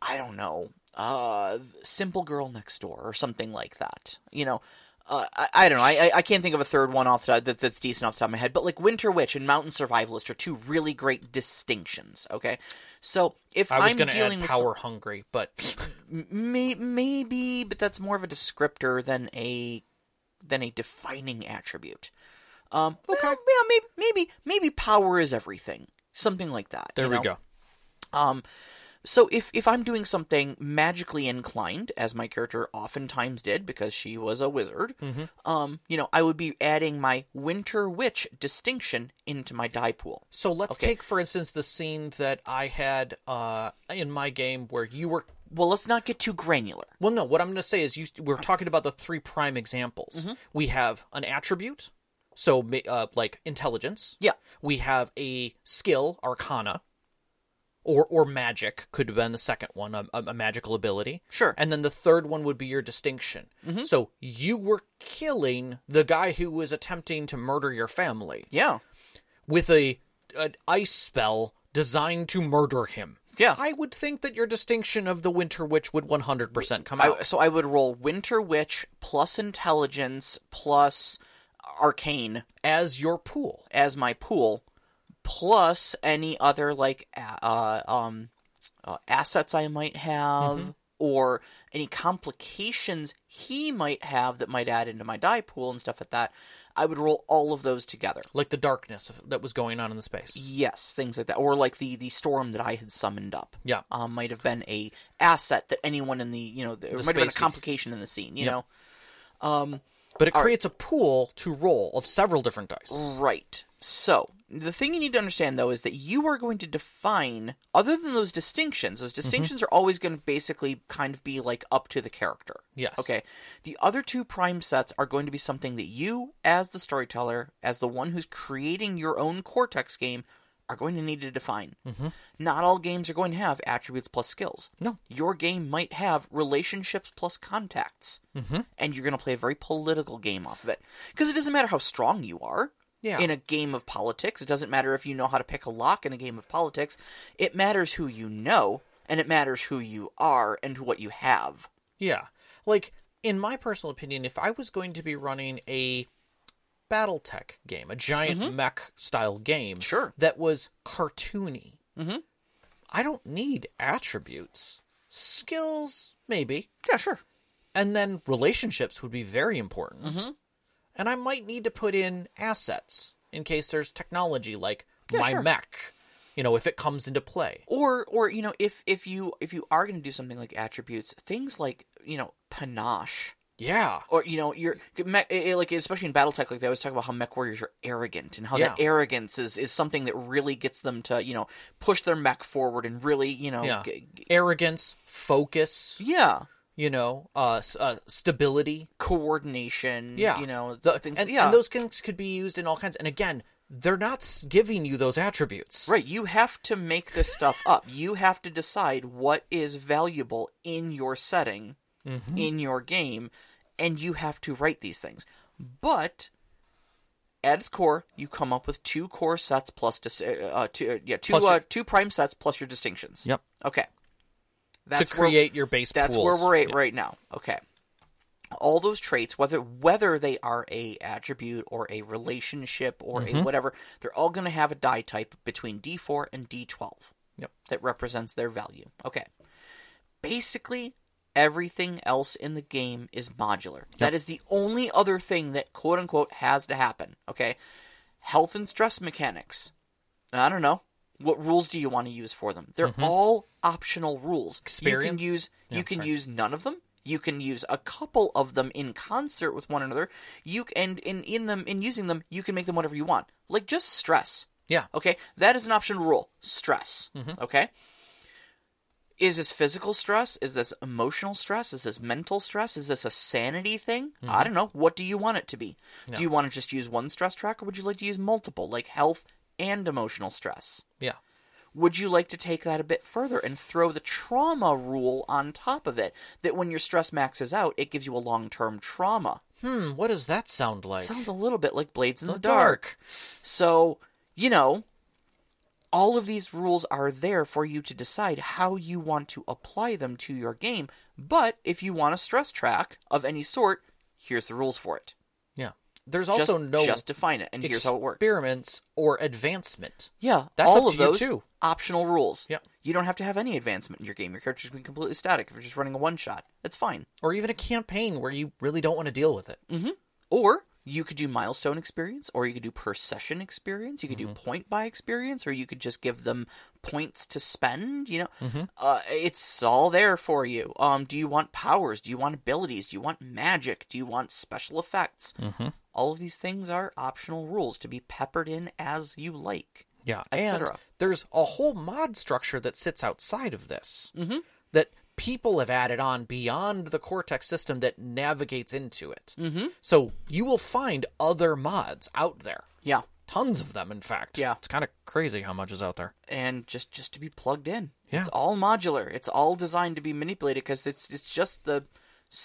I don't know, uh, Simple Girl Next Door or something like that. You know. Uh, I, I don't know. I, I- I can't think of a third one off the, that, that's decent off the top of my head. But like Winter Witch and Mountain Survivalist are two really great distinctions. Okay, so if I was am dealing add with power hungry, but may, maybe, but that's more of a descriptor than a than a defining attribute. Um, okay, well, yeah, maybe, maybe, maybe power is everything, something like that. there we know? go. Um, so if if I'm doing something magically inclined, as my character oftentimes did because she was a wizard, Mm-hmm. um, you know, I would be adding my Winter Witch distinction into my die pool. So let's Okay. take, for instance, the scene that I had uh, in my game where you were Well, let's not get too granular. Well, no. What I'm going to say is, you we're talking about the three prime examples. Mm-hmm. We have an attribute, so uh, like intelligence. Yeah. We have a skill, arcana, or or magic could have been the second one, a, a magical ability. Sure. And then the third one would be your distinction. Mm-hmm. So you were killing the guy who was attempting to murder your family Yeah. with a an ice spell designed to murder him. Yeah. I would think that your distinction of the Winter Witch would 100% come I, out. so I would roll Winter Witch plus intelligence plus arcane as your pool. as my pool, plus any other like uh, um uh, assets I might have, or any complications he might have that might add into my die pool and stuff like that. I would roll all of those together. Like the darkness that was going on in the space. Yes, things like that, or like the the storm that I had summoned up. Yeah. um, might have been a asset that anyone in the you know there might have been a complication in the scene. You Yep. know, um, But it creates a pool to roll of several different dice. Right. So, the thing you need to understand, though, is that you are going to define, other than those distinctions, those distinctions are always going to basically kind of be like up to the character. Yes. Okay. The other two prime sets are going to be something that you, as the storyteller, as the one who's creating your own Cortex game, are going to need to define. Mm-hmm. Not all games are going to have attributes plus skills. No. Your game might have relationships plus contacts. Mm-hmm. And you're going to play a very political game off of it. Because it doesn't matter how strong you are Yeah. in a game of politics. It doesn't matter if you know how to pick a lock in a game of politics. It matters who you know, and it matters who you are and what you have. Yeah. Like, in my personal opinion, if I was going to be running a BattleTech game, a giant mech style game, Mm-hmm. Sure. that was cartoony. Mm-hmm. I don't need attributes, skills maybe, Yeah, sure. and then relationships would be very important. Mm-hmm. And I might need to put in assets in case there's technology like Yeah, my sure. mech, you know, if it comes into play. Or or you know, if if you if you are going to do something like attributes, things like you know panache. Yeah. Or you know, you're mech, like especially in BattleTech, like they always talk about how mech warriors are arrogant and how that arrogance is, is something that really gets them to you know push their mech forward and really you know Yeah. g- g- Arrogance, focus, yeah you know, uh, uh stability. coordination Yeah. you know The- things and, yeah and those things could be used in all kinds. And again, they're not giving you those attributes. Right, you have to make this stuff up. You have to decide what is valuable in your setting, Mm-hmm. in your game, and you have to write these things. But at its core, you come up with two core sets plus dis- uh, two uh, yeah two Plus uh, two prime sets plus your distinctions. Yep. Okay. That's to where- create your base that's pools. where we're at Yeah. right now. Okay. All those traits, whether whether they are a attribute or a relationship or Mm-hmm. a whatever, they're all going to have a die type between D4 and D12 Yep. that represents their value. Okay. Basically, everything else in the game is modular. That is the only other thing that quote unquote has to happen. Okay. Health and stress mechanics. I don't know. What rules do you want to use for them? They're all optional rules. You can use you Yeah, can use none of them. You can use a couple of them in concert with one another. You and in in them in using them, you can make them whatever you want. Like just stress. Yeah. Okay, that is an optional rule. Stress. Mm-hmm. Okay. Is this physical stress? Is this emotional stress? Is this mental stress? Is this a sanity thing? Mm-hmm. I don't know. What do you want it to be? Do you want to just use one stress track, or would you like to use multiple, like health and emotional stress? Yeah. Would you like to take that a bit further and throw the trauma rule on top of it? That when your stress maxes out, it gives you a long term trauma. Hmm. What does that sound like? Sounds a little bit like Blades in the, The dark. dark. So, you know, all of these rules are there for you to decide how you want to apply them to your game. But if you want a stress track of any sort, here's the rules for it. There's Just, also no just define it, and here's how it works. experiments or advancement. Yeah, That's all of those too. optional rules. Yeah. You don't have to have any advancement in your game. Your character's can be completely static if you're just running a one shot. That's fine. Or even a campaign where you really don't want to deal with it. Or you could do milestone experience, or you could do per session experience. You could Mm-hmm. do point by experience, or you could just give them points to spend. You know, Mm-hmm. uh, it's all there for you. Um, do you want powers? Do you want abilities? Do you want magic? Do you want special effects? Mm-hmm. All of these things are optional rules to be peppered in as you like. Yeah, and there's a whole mod structure that sits outside of this that people have added on beyond the Cortex system that navigates into it. Mm-hmm. So you will find other mods out there, Yeah, tons of them, in fact. Yeah. it's kind of crazy how much is out there. and just just to be plugged in. Yeah. It's all modular. It's all designed to be manipulated because it's it's just the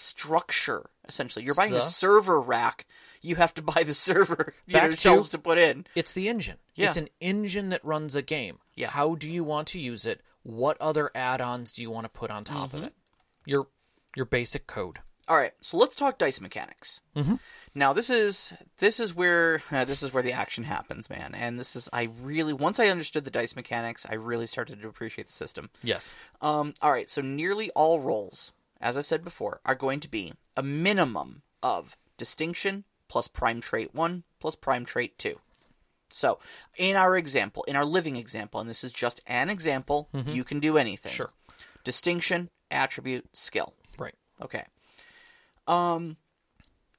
structure essentially. You're buying the- a server rack. You have to buy the server you Back know, to- to put in. It's the engine. Yeah. It's an engine that runs a game. Yeah. How do you want to use it? What other add-ons do you want to put on top Mm-hmm. of it? Your your basic code. All right, so let's talk dice mechanics. Mm-hmm. Now this is this is where uh, this is where the action happens, man. And this is I really once I understood the dice mechanics, I really started to appreciate the system. Yes. Um, all right, so nearly all rolls, as I said before, are going to be a minimum of distinction plus prime trait one plus prime trait two. So, in our example, in our living example, and this is just an example, you can do anything. Sure. Distinction, attribute, skill. Right. Okay. Um,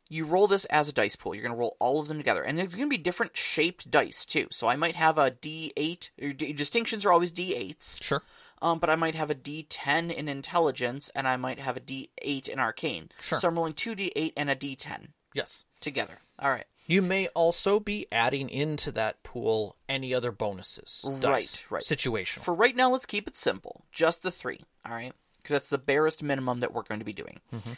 you roll this as a dice pool. You're going to roll all of them together, and there's going to be different shaped dice too. So I might have a D8. D- distinctions are always D8s. Sure. Um, but I might have a D10 in intelligence, and I might have a D8 in arcane. Sure. So I'm rolling two D8 and a D10 Yes. Together. All right. You may also be adding into that pool any other bonuses. Right, dice, right. Situational. For right now, let's keep it simple. Just the three. All right. Because that's the barest minimum that we're going to be doing. Mm-hmm.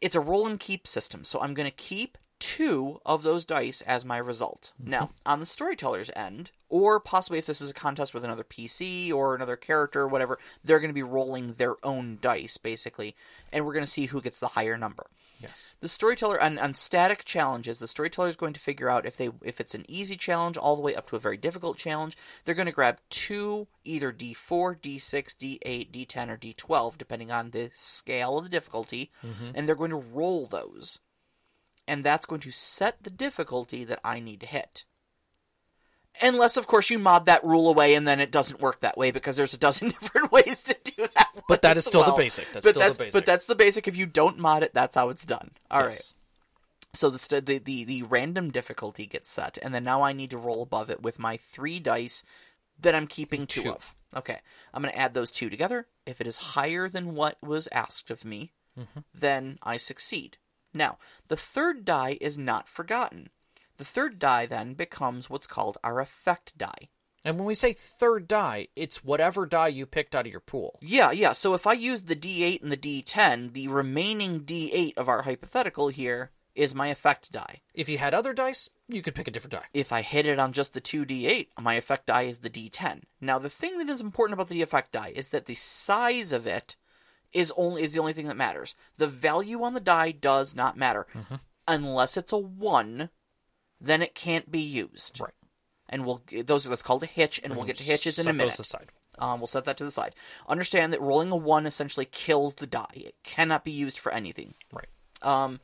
It's a roll and keep system. So I'm going to keep two of those dice as my result. Now, mm-hmm. on the storyteller's end, or possibly if this is a contest with another PC or another character or whatever, they're going to be rolling their own dice basically, and we're going to see who gets the higher number. Yes. The storyteller on, on static challenges, the storyteller is going to figure out if they if it's an easy challenge all the way up to a very difficult challenge. They're going to grab two either D4, D6, D8, D10, or D12 depending on the scale of the difficulty, mm-hmm. and they're going to roll those, and that's going to set the difficulty that I need to hit. Unless, of course, you mod that rule away, and then it doesn't work that way because there's a dozen different ways to do that. But that is still the basic. That's but still the that's basic. but that's the basic. If you don't mod it, that's how it's done. All right. Yes. So the, the the the random difficulty gets set, and then now I need to roll above it with my three dice that I'm keeping two, Two. of. Okay, I'm going to add those two together. If it is higher than what was asked of me, Mm-hmm. then I succeed. Now, the third die is not forgotten. The third die then becomes what's called our effect die. And when we say third die, it's whatever die you picked out of your pool. Yeah, yeah. So if I use the D8 and the D10, the remaining D8 of our hypothetical here is my effect die. If you had other dice, you could pick a different die. if I hit it on just the 2d8, my effect die is the d10. Now, the thing that is important about the effect die is that the size of it is only is the only thing that matters. The value on the die does not matter mm-hmm. unless it's a 1, then it can't be used. Right. And we'll those that's called a hitch and we'll get to hitches in a Set minute. Those aside. Um, we'll set that to the side. Understand that rolling a 1 essentially kills the die. It cannot be used for anything. Right. Um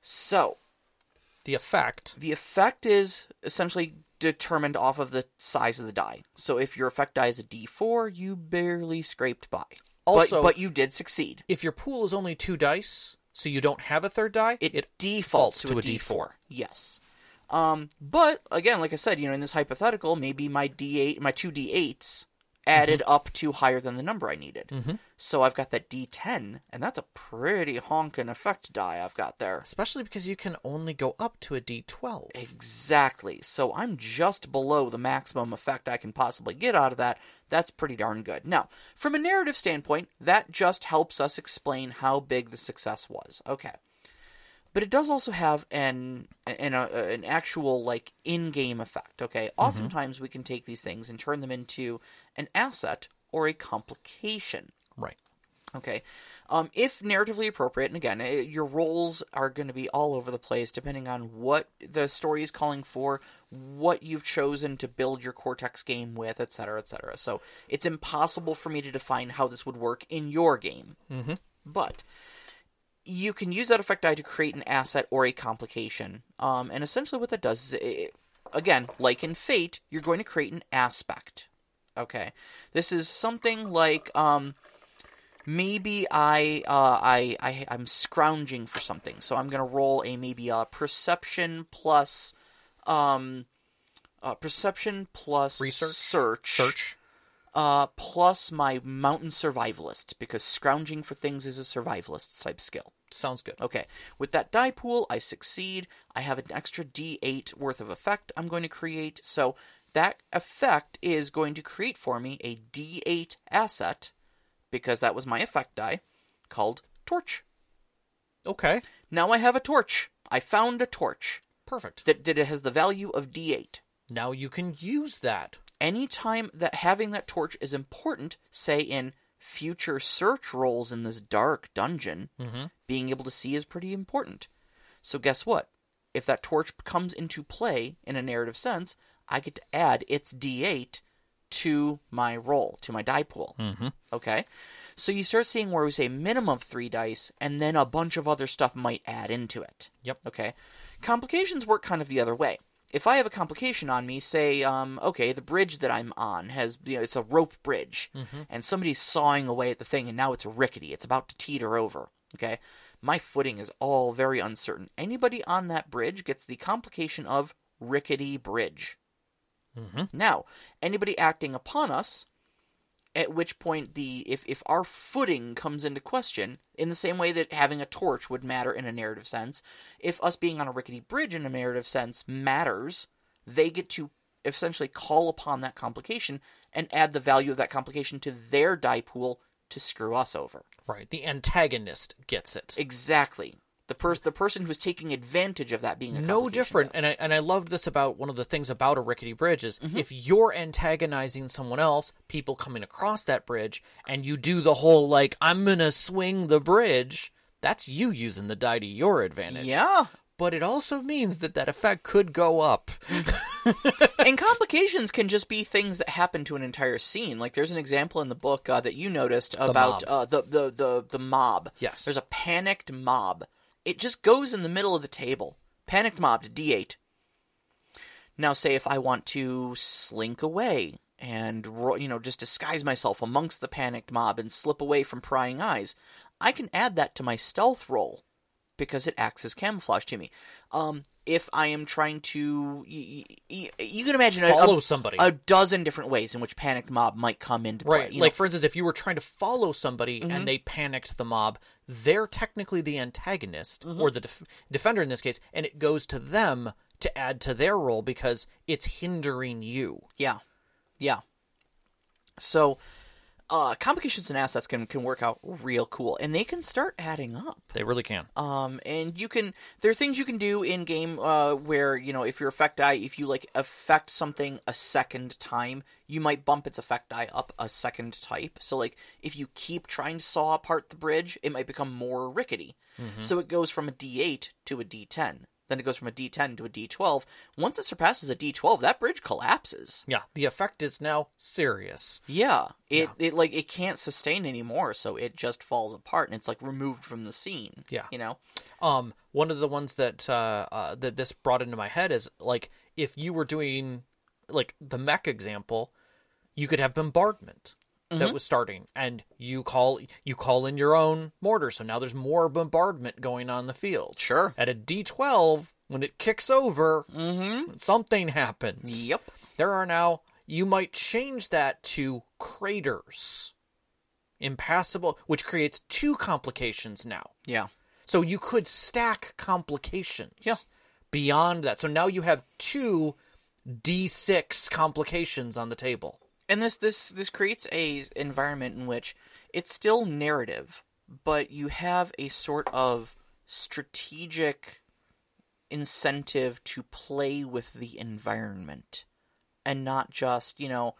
so, The effect. the effect is essentially determined off of the size of the die. So if your effect die is a D4, you barely scraped by. Also- but, but you did succeed. If your pool is only two dice, so you don't have a third die, It, defaults to, a D4. Yes. Um, but again, like I said, you know, in this hypothetical, maybe my D8, my two D8s added up to higher than the number I needed. So I've got that D10, and that's a pretty honkin' effect die I've got there. especially because you can only go up to a D12. Exactly. So I'm just below the maximum effect I can possibly get out of that. That's pretty darn good. Now, from a narrative standpoint, that just helps us explain how big the success was. Okay. But it does also have an an, uh, an actual like in-game effect, okay? Oftentimes we can take these things and turn them into an asset or a complication. Right. Okay. Um, if narratively appropriate, and again, eh, your roles are going to be all over the place depending on what the story is calling for, what you've chosen to build your Cortex game with, etc., etc. So it's impossible for me to define how this would work in your game. Mm-hmm. But you can use that effect die to create an asset or a complication. Um, and essentially, what that does is, it, again, like in Fate, you're going to create an aspect. Okay, this is something like um, maybe I, uh, I I I'm scrounging for something, so I'm gonna roll a maybe a perception plus, um, uh, perception plus Research? search Search. uh, plus my mountain survivalist because scrounging for things is a survivalist type skill. Sounds good. Okay, with that die pool, I succeed. I have an extra D8 worth of effect I'm going to create. So that effect is going to create for me a D8 asset because that was my effect die called Torch. Okay. Now I have a torch. I found a torch Perfect. that, that it has the value of D8. Now you can use that. anytime that having that torch is important, say in future search rolls in this dark dungeon, mm-hmm. being able to see is pretty important. So guess what? If that torch comes into play in a narrative sense, I get to add its D8 to my roll, to my die pool. Mm-hmm. Okay? So you start seeing where we say minimum of three dice, and then a bunch of other stuff might add into it. Yep. Okay. Complications work kind of the other way. If I have a complication on me, say, um, okay, the bridge that I'm on has, you know, it's a rope bridge, and somebody's sawing away at the thing, and now it's rickety. It's about to teeter over. Okay. My footing is all very uncertain. Anybody on that bridge gets the complication of rickety bridge. Mm-hmm. Now, anybody acting upon us, at which point the if if our footing comes into question, in the same way that having a torch would matter in a narrative sense, if us being on a rickety bridge in a narrative sense matters, they get to essentially call upon that complication and add the value of that complication to their die pool to screw us over. Right. The antagonist gets it. Exactly. The per- the person who's taking advantage of that being a no different. does. And I and I loved this about one of the things about a rickety bridge is Mm-hmm. if you're antagonizing someone else, people coming across that bridge, and you do the whole like I'm gonna swing the bridge. That's you using the die to your advantage. yeah. But it also means that that effect could go up. and complications can just be things that happen to an entire scene. Like there's an example in the book uh, that you noticed about mob. uh, the, the the the mob. Yes. there's a panicked mob. It just goes in the middle of the table. Panicked mob to D8. Now, say if I want to slink away and you know just disguise myself amongst the panicked mob and slip away from prying eyes, I can add that to my stealth roll because it acts as camouflage to me. Um, if I am trying to, you, you, you can imagine a- Follow a, somebody. a dozen different ways in which panicked mob might come into play. Right. Like know? for instance, if you were trying to follow somebody Mm-hmm. and they panicked the mob, they're technically the antagonist Mm-hmm. or the def- defender in this case, and it goes to them to add to their role because it's hindering you. Yeah, yeah. So, uh, complications and assets can can work out real cool, and they can start adding up. They really can. Um, and you can there are things you can do in game uh, where you know if your effect die, if you like affect something a second time, you might bump its effect die up a second type. So like if you keep trying to saw apart the bridge, it might become more rickety. So it goes from a D8 to a D10. Then it goes from a D10 to a D12. Once it surpasses a D12, that bridge collapses. Yeah, the effect is now serious. Yeah, it it like it can't sustain anymore, so it just falls apart and it's like removed from the scene. Yeah. you know. Um, one of the ones that uh, uh, that this brought into my head is like if you were doing like the mech example, you could have bombardment Mm-hmm. that was starting, and you call you call in your own mortar, so now there's more bombardment going on the field. Sure. At a D12, when it kicks over, Mm-hmm. something happens. Yep. There are now you might change that to craters, impassable, which creates two complications now. Yeah. So you could stack complications. Yeah. Beyond that. So now you have two D6 complications on the table. And this this this creates a environment in which it's still narrative but you have a sort of strategic incentive to play with the environment and not just you know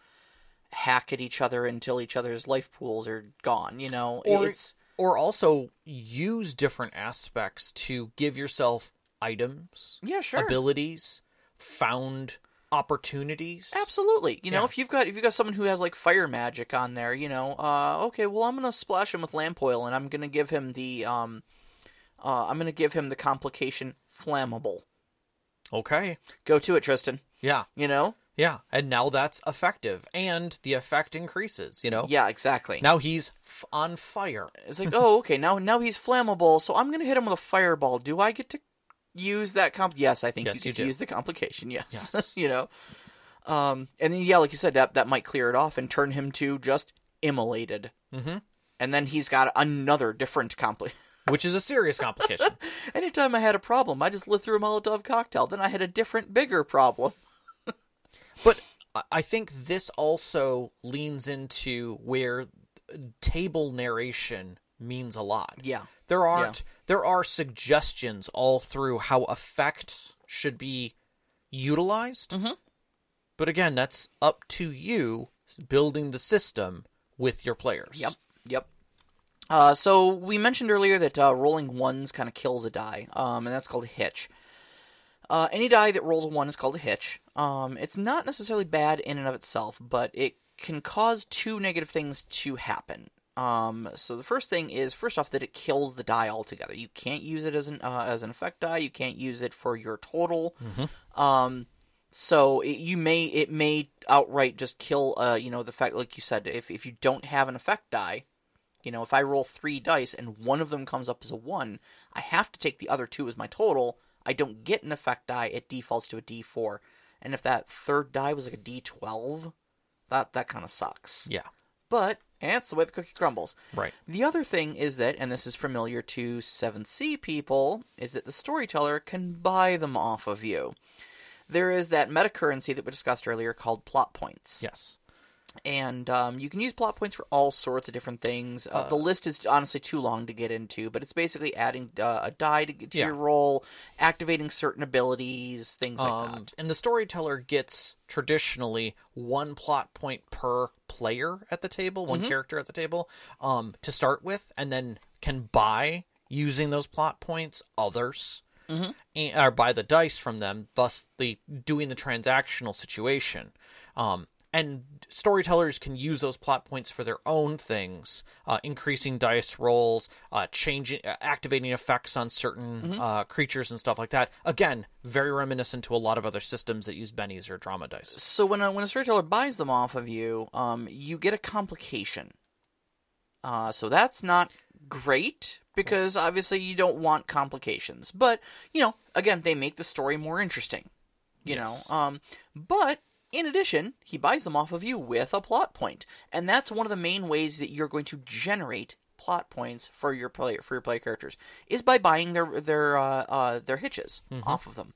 hack at each other until each other's life pools are gone you know? Or it's or also use different aspects to give yourself items, yeah sure. abilities, found opportunities. Absolutely. You know, if you've got if you've got someone who has like fire magic on there, you know, uh, okay, well I'm gonna splash him with lamp oil and I'm gonna give him the um, uh, I'm gonna give him the complication flammable. Okay. Go to it, Tristan. Yeah. You know. Yeah. And now that's effective and the effect increases, you know. Yeah, exactly. Now he's f- on fire. It's like, oh, okay, now now he's flammable, so I'm gonna hit him with a fireball. Do I get to use that comp? Yes, I think Yes, you do. use the complication. Yes, Yes. you know. Um, and then yeah, like you said, that that might clear it off and turn him to just immolated. Mm-hmm. And then he's got another different compli Which is a serious complication. Anytime I had a problem, I just lit through a Molotov cocktail. Then I had a different, bigger problem. But I- I think this also leans into where table narration means a lot. Yeah. There aren't there are suggestions all through how effect should be utilized. Mhm. But again, that's up to you building the system with your players. Yep. Yep. Uh, so we mentioned earlier that uh, rolling ones kind of kills a die, um, and that's called a hitch. Uh, any die that rolls a one is called a hitch. Um, it's not necessarily bad in and of itself, but it can cause two negative things to happen. Um, so the first thing is, first off, that it kills the die altogether. You can't use it as an uh, as an effect die. You can't use it for your total. Um, so it, you may it may outright just kill. Uh, you know the fact, like you said, if if you don't have an effect die, you know if I roll three dice and one of them comes up as a one, I have to take the other two as my total. I don't get an effect die. It defaults to a D four, and if that third die was like a D twelve, that that kind of sucks. Yeah. But that's the way the cookie crumbles. Right. The other thing is that, and this is familiar to Seventh Sea people, is that the storyteller can buy them off of you. There is that meta currency that we discussed earlier called plot points. Yes. And um, you can use plot points for all sorts of different things. Uh, the list is honestly too long to get into, but it's basically adding uh, a die to, to Yeah. your roll, activating certain abilities, things like Um, that. and the storyteller gets traditionally one plot point per player at the table, one character at the table, um, to start with, and then can buy using those plot points others, and, or buy the dice from them, thus the doing the transactional situation. Um, and storytellers can use those plot points for their own things, uh, increasing dice rolls, uh, changing, uh, activating effects on certain uh, creatures and stuff like that. Again, very reminiscent to a lot of other systems that use bennies or drama dice. So when a, when a storyteller buys them off of you, um, you get a complication. Uh, so that's not great because obviously you don't want complications. But you know, again, they make the story more interesting. You Yes. know, um, but in addition, he buys them off of you with a plot point, and that's one of the main ways that you're going to generate plot points for your player for your player characters is by buying their their uh, uh, their hitches off of them.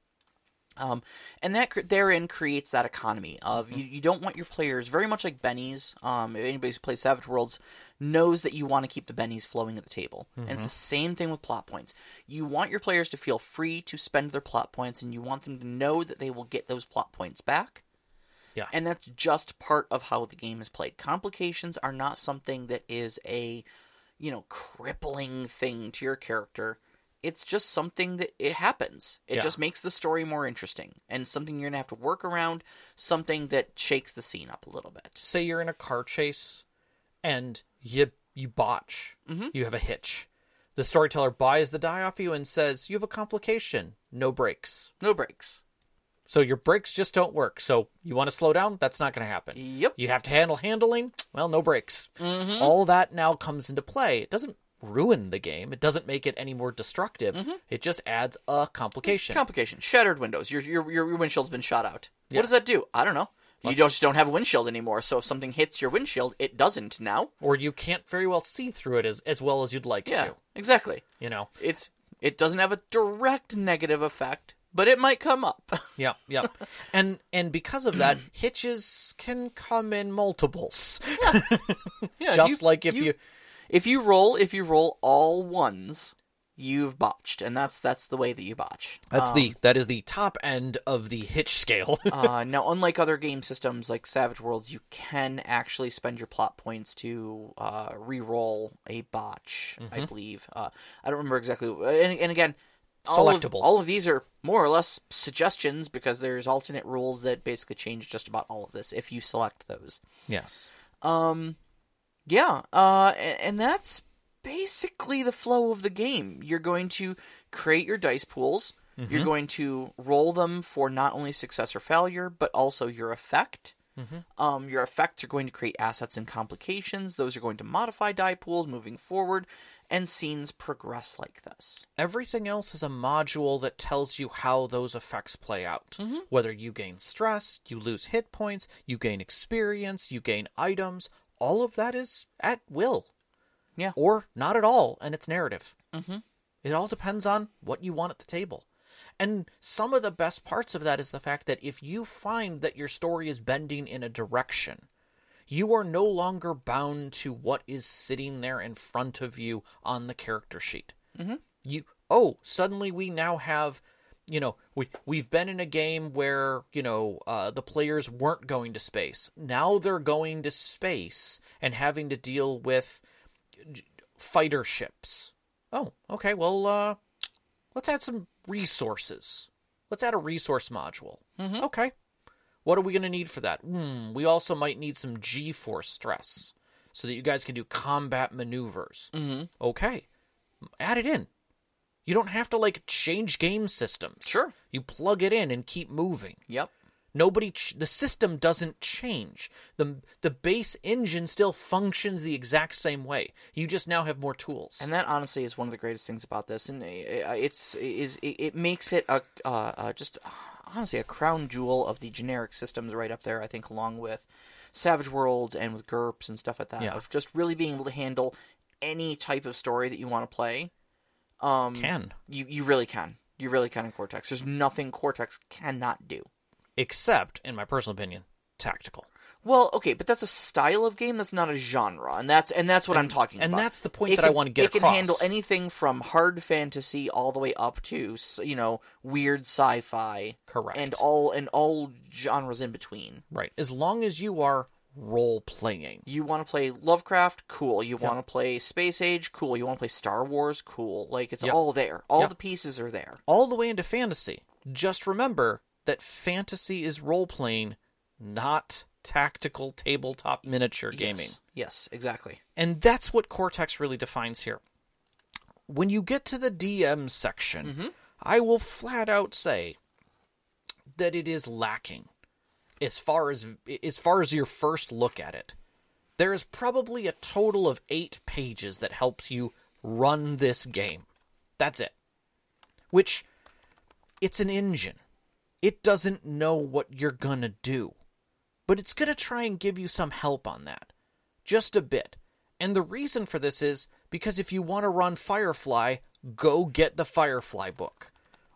Um, and that therein creates that economy of you, you don't want your players very much like bennies. Um, if anybody who's played Savage Worlds knows that you want to keep the bennies flowing at the table, and it's the same thing with plot points. You want your players to feel free to spend their plot points, and you want them to know that they will get those plot points back. Yeah. and that's just part of how the game is played. Complications are not something that is a you know crippling thing to your character it's just something that it happens it Yeah. just makes the story more interesting and something you're gonna have to work around something that shakes the scene up a little bit Say you're in a car chase, and you you botch. Mhm. You have a hitch. The storyteller buys the die off you and says, "You have a complication. No brakes." no breaks So your brakes just don't work. So you want to slow down? That's not going to happen. yep You have to handle handling? Well, no brakes. mm-hmm. All that now comes into play. It doesn't ruin the game. It doesn't make it any more destructive. It just adds a complication. complication shattered windows your, your your windshield's been shot out what does that do i don't know you just don't have a windshield anymore so if something hits your windshield it doesn't now or you can't very well see through it as, as well as you'd like yeah to. exactly You know? it's it doesn't have a direct negative effect but it might come up Yeah, yeah. and and because of that, hitches can come in multiples. yeah Just like if you, if you roll if you roll all ones you've botched and that's that's the way that you botch That's Um, the that is the top end of the hitch scale. uh, now unlike other game systems like savage worlds you can actually spend your plot points to uh, re-roll a botch Mm-hmm. i believe uh, i don't remember exactly and, and again all of, all of these are more or less suggestions because there's alternate rules that basically change just about all of this if you select those yes. Um, yeah, uh, and, and that's basically the flow of the game. You're going to create your dice pools. You're going to roll them for not only success or failure, but also your effect. Um, your effects are going to create assets and complications. Those are going to modify die pools moving forward, and scenes progress like this. Everything else is a module that tells you how those effects play out. Whether you gain stress, you lose hit points, you gain experience, you gain items, all of that is at will. Yeah. Or not at all, and it's narrative. Mm-hmm. It all depends on what you want at the table. And some of the best parts of that is the fact that if you find that your story is bending in a direction, you are no longer bound to what is sitting there in front of you on the character sheet. Mm-hmm. You oh, suddenly we now have, you know, we we've been in a game where you know uh, the players weren't going to space. Now they're going to space and having to deal with fighter ships. Oh, okay. Well, uh, let's add some resources. Let's add a resource module. Okay. What are we going to need for that? Hmm, we also might need some G force stress so that you guys can do combat maneuvers. Mm-hmm. Okay. Add it in. You don't have to like change game systems. Sure. You plug it in and keep moving. Yep. Nobody ch- the system doesn't change. The the base engine still functions the exact same way. You just now have more tools. And that honestly is one of the greatest things about this, and uh, it's is it it makes it a uh, uh, just honestly a crown jewel of the generic systems right up there. I think along with Savage Worlds and with GURPS and stuff like that, Yeah. of just really being able to handle any type of story that you want to play. Um, can. you you really can, you really can in Cortex. There's nothing Cortex cannot do. Except, in my personal opinion, tactical. Well, okay, but that's a style of game. That's not a genre, and that's and that's what I'm talking and about. And that's the point It that I wanna get It can handle anything from hard fantasy all the way up to you know weird sci-fi, Correct. and all and all genres in between. Right. As long as you are role playing. You want to play Lovecraft? Cool. You want to play Space Age? Cool. You want to play Star Wars? Cool. Like it's Yep. all there. All Yep. the pieces are there. all the way into fantasy. Just remember that fantasy is role playing, not tactical tabletop miniature gaming. Yes. Yes. Exactly. And that's what Cortex really defines here. When you get to the DM section, mm-hmm. I will flat out say that it is lacking as far as as far as your first look at it. There is probably a total of 8 pages that helps you run this game. That's it. Which it's an engine. It doesn't know what you're going to do. But it's going to try and give you some help on that just a bit. And the reason for this is because if you want to run Firefly, go get the Firefly book.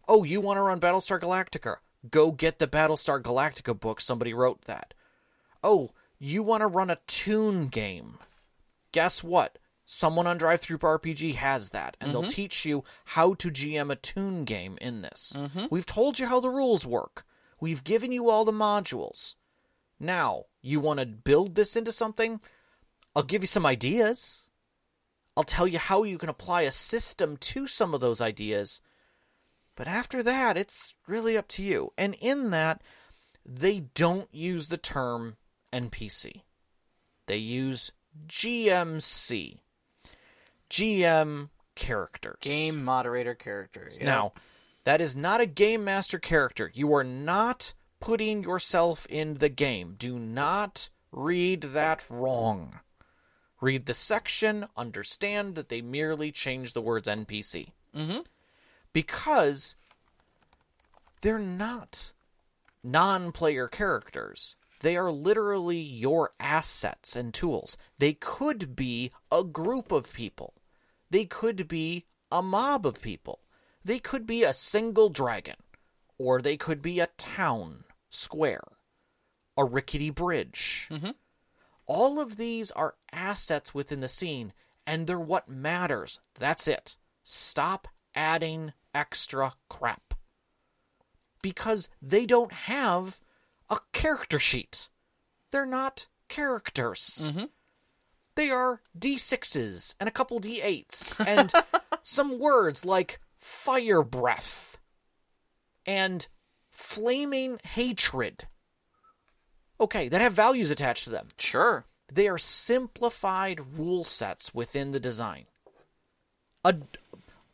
Oh, you want to run Battlestar Galactica? Go get the Battlestar Galactica book. Somebody wrote that. Oh, you want to run a Toon game? Guess what? Someone on DriveThruRPG has that, and they'll mm-hmm. teach you how to GM a Toon game in this. Mm-hmm. We've told you how the rules work. We've given you all the modules. Now, you want to build this into something? I'll give you some ideas. I'll tell you how you can apply a system to some of those ideas. But after that, it's really up to you. And in that, they don't use the term NPC. They use GMC. GM characters. Game moderator character. yeah. Now, that is not a game master character. You are not putting yourself in the game. Do not read that wrong. Read the section, understand that they merely change the words NPC. Mhm. Because they're not non player characters. They are literally your assets and tools. They could be a group of people. They could be a mob of people. They could be a single dragon. Or they could be a town square, a rickety bridge. Mm-hmm. All of these are assets within the scene, and they're what matters. That's it. Stop adding extra crap. Because they don't have a character sheet. They're not characters. Mm-hmm. They are D6s and a couple D8s and some words like fire breath and flaming hatred. Okay, that have values attached to them. Sure. They are simplified rule sets within the design. A,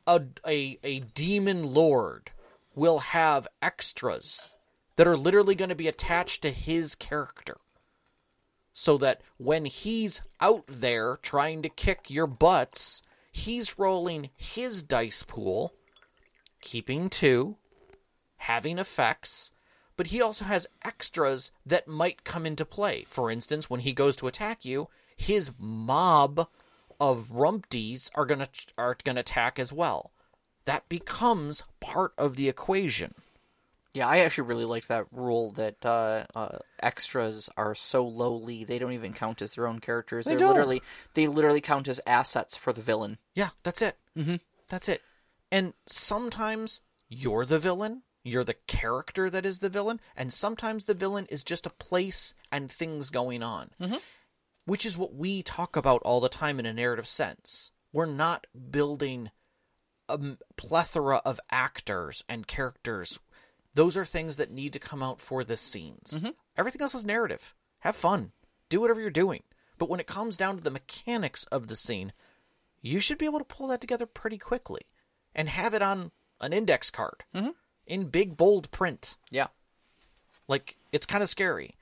a, a, a demon lord will have extras that are literally going to be attached to his character. So that when he's out there trying to kick your butts, he's rolling his dice pool, keeping two, having effects, but he also has extras that might come into play. For instance, when he goes to attack you, his mob of rumpties are gonna are gonna attack as well. That becomes part of the equation. Yeah, I actually really liked that rule that uh, uh, extras are so lowly they don't even count as their own characters. They are literally they literally count as assets for the villain. Yeah, that's it. Mm-hmm. That's it. And sometimes you're the villain. You're the character that is the villain, and sometimes the villain is just a place and things going on. Mm-hmm. Which is what we talk about all the time in a narrative sense. We're not building a plethora of actors and characters. Those are things that need to come out for the scenes. Mm-hmm. Everything else is narrative. Have fun. Do whatever you're doing. But when it comes down to the mechanics of the scene, you should be able to pull that together pretty quickly and have it on an index card mm-hmm. In big bold print. Yeah. Like it's kind of scary.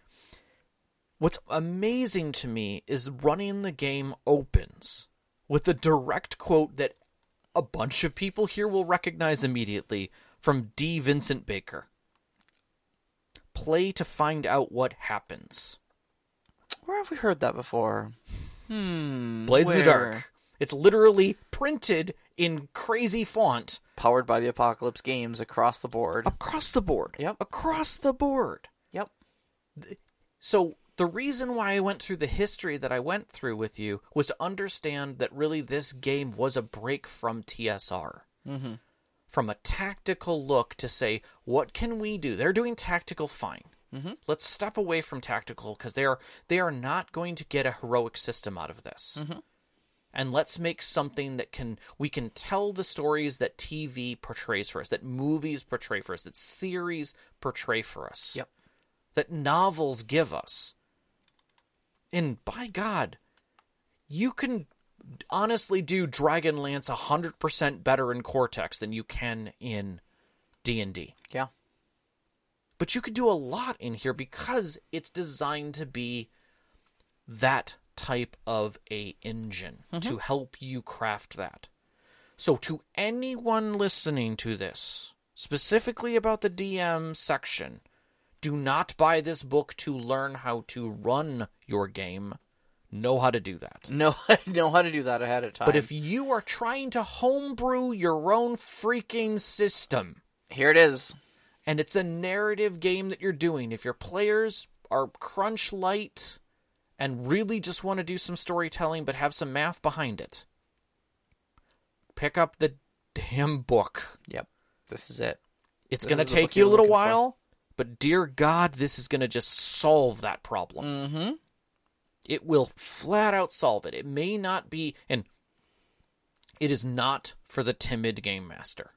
What's amazing to me is running the game opens with a direct quote that a bunch of people here will recognize immediately from D. Vincent Baker. Play to find out what happens. Where have we heard that before? Hmm. Blades in the? Dark. It's literally printed in crazy font Powered by the Apocalypse Games across the board. across the board. Yep. Across the board. Yep. So the reason why I went through the history that I went through with you was to understand that really this game was a break from TSR. Mm-hmm. From a tactical look to say, what can we do? They're doing tactical fine. Mhm. Let's step away from tactical because they are they are not going to get a heroic system out of this. Mhm. And let's make something that can we can tell the stories that TV portrays for us, that movies portray for us, that series portray for us Yep. that novels give us. And by God, you can honestly do Dragonlance 100% better in Cortex than you can in D&D. Yeah. But you could do a lot in here because it's designed to be that type of a engine to mm-hmm. help you craft that. So to anyone listening to this, specifically about the DM section, do not buy this book to learn how to run your game. Know how to do that. Know know how to do that ahead of time. But if you are trying to homebrew your own freaking system, here it is. and it's a narrative game that you're doing, if your players are crunch light and really just want to do some storytelling but have some math behind it, pick up the damn book. Yep. This is it. It's going to take you a little looking for. while, but dear God, this is going to just solve that problem. Mm-hmm. It will flat out solve it. It may not be, and it is not for the timid game master.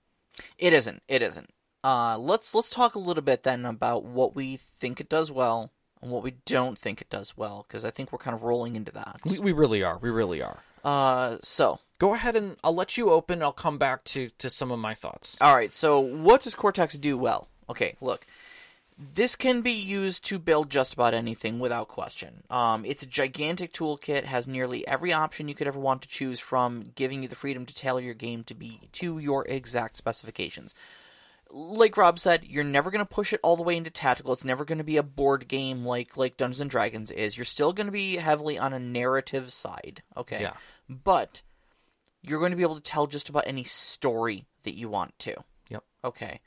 It isn't. It isn't. Uh, let's let's talk a little bit then about what we think it does well and what we don't think it does well, because I think we're kind of rolling into that. We, we really are. We really are. Uh, so Go ahead and I'll let you open. I'll come back to, to some of my thoughts. All right, so what does Cortex do well? Okay, look. This can be used to build just about anything without question. Um, it's a gigantic toolkit, has nearly every option you could ever want to choose from, giving you the freedom to tailor your game to be to your exact specifications. Like Rob said, you're never going to push it all the way into tactical. It's never going to be a board game like like Dungeons and Dragons is. You're still going to be heavily on a narrative side, okay? Yeah. But you're going to be able to tell just about any story that you want to. Yep. Okay.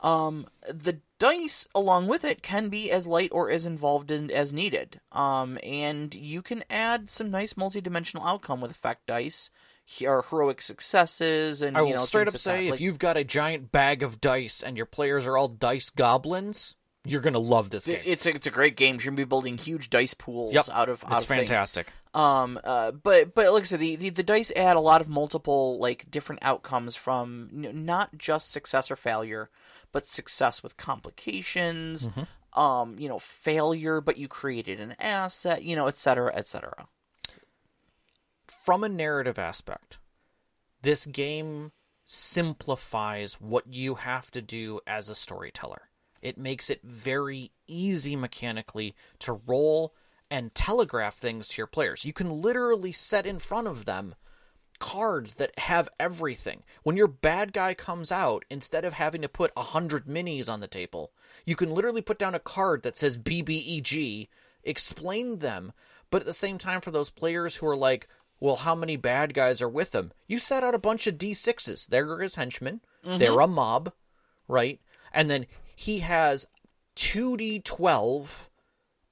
Um, the dice along with it can be as light or as involved in, as needed. Um, and you can add some nice multi-dimensional outcome with effect dice, or heroic successes, and I will you know straight up say if you've got a giant bag of dice and your players are all dice goblins, you're going to love this game. it's a, it's a great game. You're gonna be building huge dice pools Yep. out of out it's of things. fantastic. Um, uh, but but like I said, the, the the dice add a lot of multiple like different outcomes from n- not just success or failure, but success with complications. Um, you know, failure, but you created an asset. You know, et cetera, et cetera. From a narrative aspect, this game simplifies what you have to do as a storyteller. It makes it very easy mechanically to roll and telegraph things to your players. You can literally set in front of them cards that have everything. When your bad guy comes out, instead of having to put a hundred minis on the table, you can literally put down a card that says BBEG, explain them, but at the same time, for those players who are like, well, how many bad guys are with him? You set out a bunch of D6s. They're his henchmen. They're a mob, right? And then he has 2d12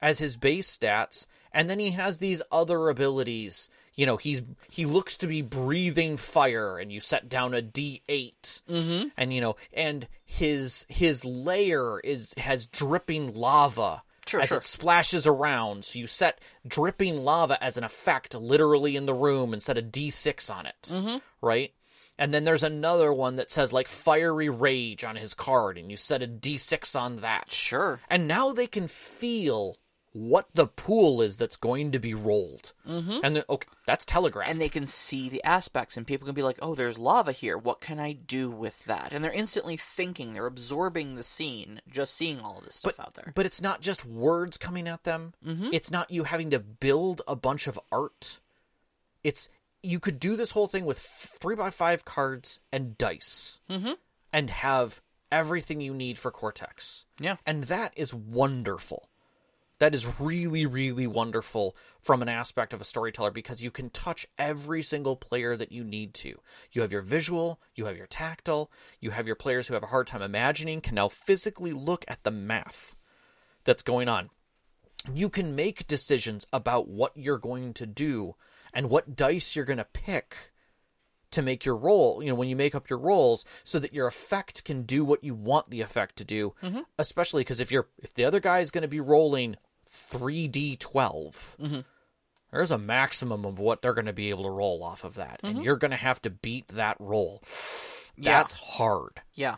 as his base stats and then he has these other abilities you know he's he looks to be breathing fire and you set down a d8 mm-hmm. and you know and his his layer is has dripping lava Sure, as sure. it splashes around so you set dripping lava as an effect literally in the room and set a d6 on it mm-hmm. right and then there's another one that says like fiery rage on his card and you set a d6 on that Sure. and now they can feel what the pool is that's going to be rolled. Mm-hmm. And then, okay, that's telegraphed. And they can see the aspects, and people can be like, "Oh, there's lava here. What can I do with that?" And they're instantly thinking, they're absorbing the scene, just seeing all of this stuff out there. but it's not just words coming at them. Mm-hmm. It's not you having to build a bunch of art. It's you could do this whole thing with three by five cards and dice, mm-hmm. and have everything you need for Cortex. Yeah. and that is wonderful. That is really, really wonderful from an aspect of a storyteller because you can touch every single player that you need to. You have your visual, you have your tactile, you have your players who have a hard time imagining can now physically look at the math that's going on. you can make decisions about what you're going to do and what dice you're going to pick to make your roll, you know, when you make up your rolls so that your effect can do what you want the effect to do. Mm-hmm. Especially because if you're if the other guy is going to be rolling 3d12, mm-hmm. there's a maximum of what they're going to be able to roll off of that and mm-hmm. you're going to have to beat that roll. Yeah. That's hard. Yeah.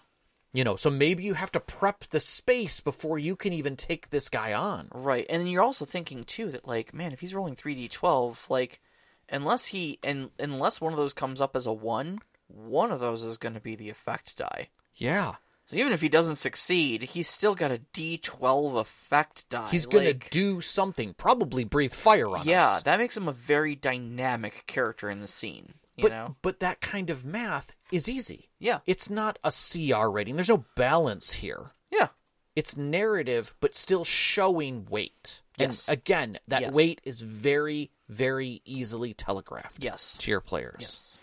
You know, so maybe you have to prep the space before you can even take this guy on. Right. And you're also thinking too that like, man, if he's rolling 3d12, like unless he and unless one of those comes up as a 1, one of those is going to be the effect die. Yeah. So even if he doesn't succeed, he's still got a d12 effect die. He's like, to do something, probably breathe fire on Yeah, us. Yeah, that makes him a very dynamic character in the scene, you but know. but that kind of math is easy. Yeah. It's not a CR rating. There's no balance here. Yeah. It's narrative, but still showing weight. Yes. And again, that Yes. weight is very, very easily telegraphed Yes. to your players. Yes.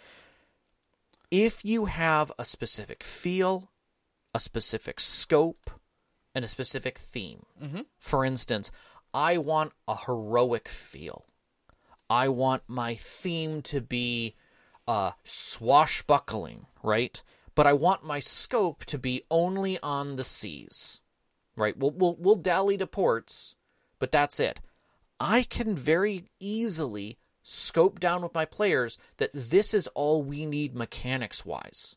If you have a specific feel, a specific scope, and a specific theme, Mhm. for instance, I want a heroic feel. I want my theme to be uh, swashbuckling, right? But I want my scope to be only on the seas, right? We'll we'll, we'll dally to ports, but that's it. I can very easily scope down with my players that this is all we need mechanics wise.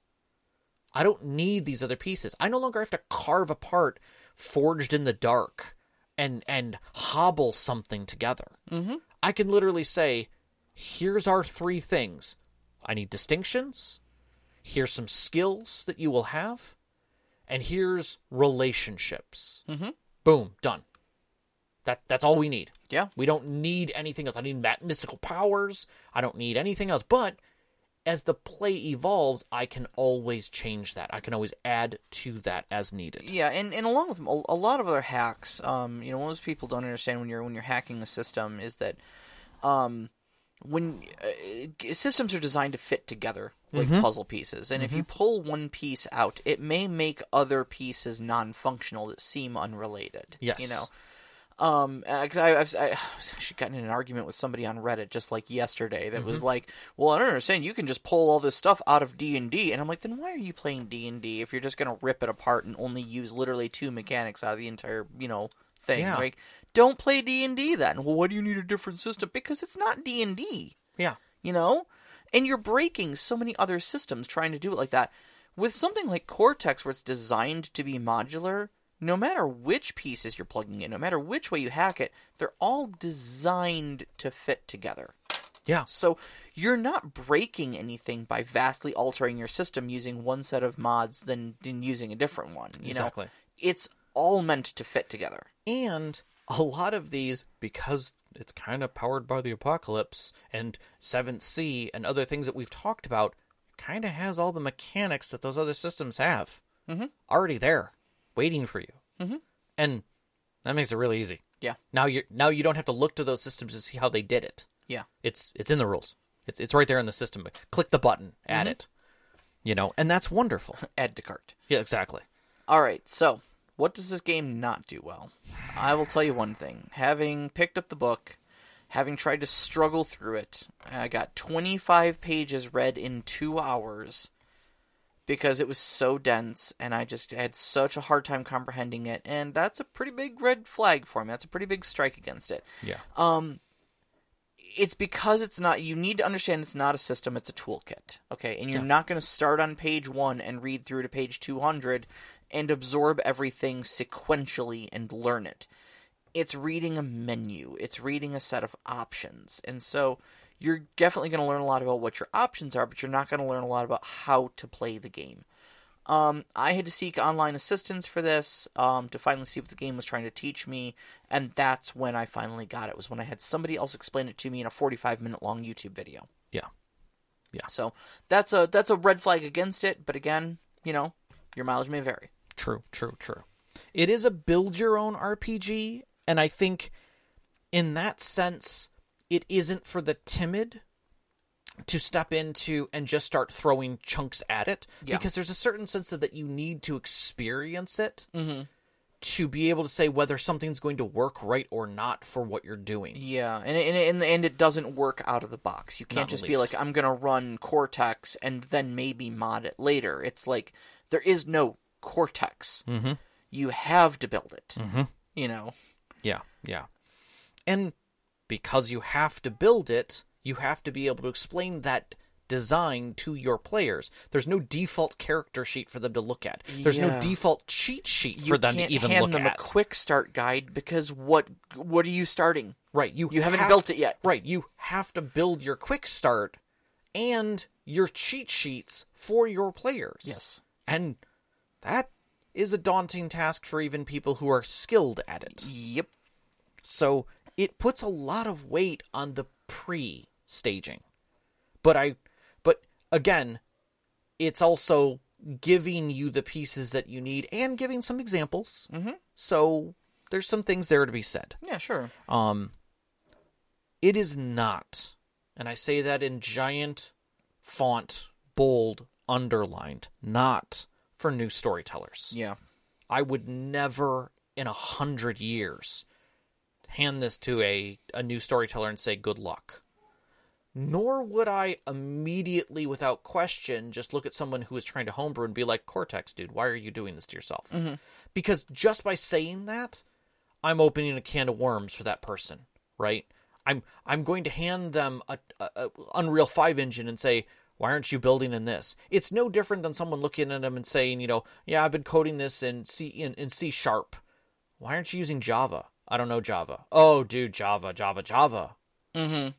I don't need these other pieces. I no longer have to carve apart forged in the dark and and hobble something together. Mhm. I can literally say, here's our three things. I need distinctions. Here's some skills that you will have. And here's relationships. Mhm. Boom, done. That that's all we need. Yeah. We don't need anything else. I need mystical powers. I don't need anything else. But as the play evolves, I can always change that. I can always add to that as needed. Yeah, and, and along with a, lot of other hacks, um, you know, most people don't understand when you're when you're hacking a system is that, um, when uh, systems are designed to fit together like Mm-hmm. puzzle pieces, and if you pull one piece out, it may make other pieces non-functional that seem unrelated. Yes. you know. Um, because I, I've I, I was actually gotten in an argument with somebody on Reddit just like yesterday that was like, "Well, I don't understand. You can just pull all this stuff out of D and D," and I'm like, "Then why are you playing D and D if you're just gonna rip it apart and only use literally two mechanics out of the entire, you know, thing? Yeah. Like, don't play D and D then. Well, why do you need a different system? Because it's not D and D Yeah. you know? And you're breaking so many other systems trying to do it like that. With something like Cortex, where it's designed to be modular, no matter which pieces you're plugging in, no matter which way you hack it, they're all designed to fit together. Yeah. So you're not breaking anything by vastly altering your system using one set of mods than, than using a different one. You Exactly. know, it's all meant to fit together. And a lot of these, because it's kind of powered by the apocalypse and Seventh Sea and other things that we've talked about, kind of has all the mechanics that those other systems have Mhm. already there, waiting for you. Mhm. And that makes it really easy. Yeah. Now you now you don't have to look to those systems to see how they did it. Yeah. It's it's in the rules. It's it's right there in the system. Click the button, add it. You know, and that's wonderful. Add to cart. yeah, exactly. All right, so what does this game not do well? I will tell you one thing. Having picked up the book, having tried to struggle through it, I got 25 pages read in two hours because it was so dense and I just had such a hard time comprehending it. And that's a pretty big red flag for me. That's a pretty big strike against it. Yeah. Um, it's because it's not. You need to understand it's not a system; it's a toolkit. Okay, and you're Yeah. not going to start on page one and read through to page two hundred and absorb everything sequentially and learn it. It's reading a menu. It's reading a set of options, and so you're definitely going to learn a lot about what your options are, but you're not going to learn a lot about how to play the game. Um, I had to seek online assistance for this um, to finally see what the game was trying to teach me, and that's when I finally got it. Was when I had somebody else explain it to me in a 45 minute long YouTube video. Yeah. So that's a that's a red flag against it. But again, you know, your mileage may vary. True, true, true. It is a build your own RPG, and I think in that sense, it isn't for the timid to step into and just start throwing chunks at it Yeah. because there's a certain sense of that you need to experience it Mm-hmm. to be able to say whether something's going to work right or not for what you're doing. Yeah, and and and, and it doesn't work out of the box. You can't in the just be like, I'm gonna run Cortex and then maybe mod it later. It's like there is no Cortex. Mm-hmm. You have to build it. Mm-hmm. You know. Yeah, yeah. And because you have to build it, you have to be able to explain that design to your players. There's no default character sheet for them to look at. There's no default cheat sheet You for them to even hand look them at. a quick start guide because what what are you starting? right, you You haven't have- built it yet. Right, you have to build your quick start and your cheat sheets for your players. Yes. And that is a daunting task for even people who are skilled at it. Yep. So it puts a lot of weight on the pre staging. But I but again, it's also giving you the pieces that you need and giving some examples. Mm-hmm. So there's some things there to be said. Yeah, sure. Um it is not, and I say that in giant font, bold, underlined, not for new storytellers. Yeah. I would never in a hundred years hand this to a, a new storyteller and say good luck. Nor would I immediately, without question, just look at someone who is trying to homebrew and be like, Cortex, dude, why are you doing this to yourself? Mm-hmm. Because just by saying that, I'm opening a can of worms for that person, right? I'm I'm going to hand them a, a, a Unreal Five engine and say, why aren't you building in this? It's no different than someone looking at them and saying, you know, yeah, I've been coding this in C in, in C sharp. Why aren't you using Java? I don't know Java. Oh, dude, Java, Java, Java. Mm-hmm.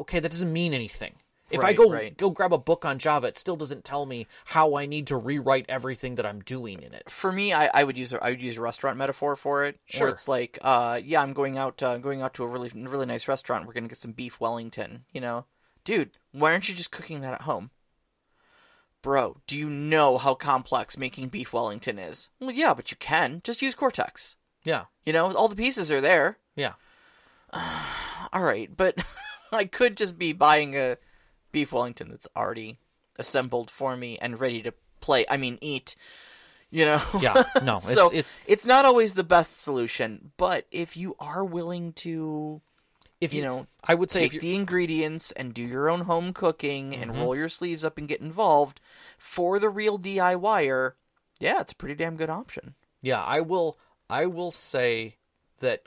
Okay, that doesn't mean anything. If I go right. go grab a book on Java, it still doesn't tell me how I need to rewrite everything that I'm doing in it. For me, I, I would use a, I would use a restaurant metaphor for it. Sure. It's like, uh, yeah, I'm going out uh, going out to a really really nice restaurant. We're gonna get some beef Wellington. You know, dude, why aren't you just cooking that at home? Bro, do you know how complex making beef Wellington is? Well, yeah, but you can just use Cortex. Yeah, You know, all the pieces are there. yeah. All right, but I could just be buying a beef Wellington that's already assembled for me and ready to play. I mean, eat. You know. Yeah, no, it's so it's it's not always the best solution, but if you are willing to, if you know, I would say if take the ingredients and do your own home cooking and Mhm. roll your sleeves up and get involved for the real DIYer, yeah, it's a pretty damn good option. yeah, I will I will say that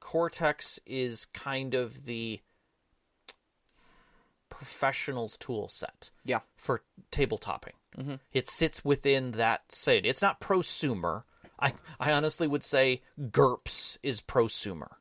Cortex is kind of the professional's tool set. Yeah. For tabletopping. Mhm. It sits within that set. It's not prosumer. I I honestly would say GURPS is prosumer.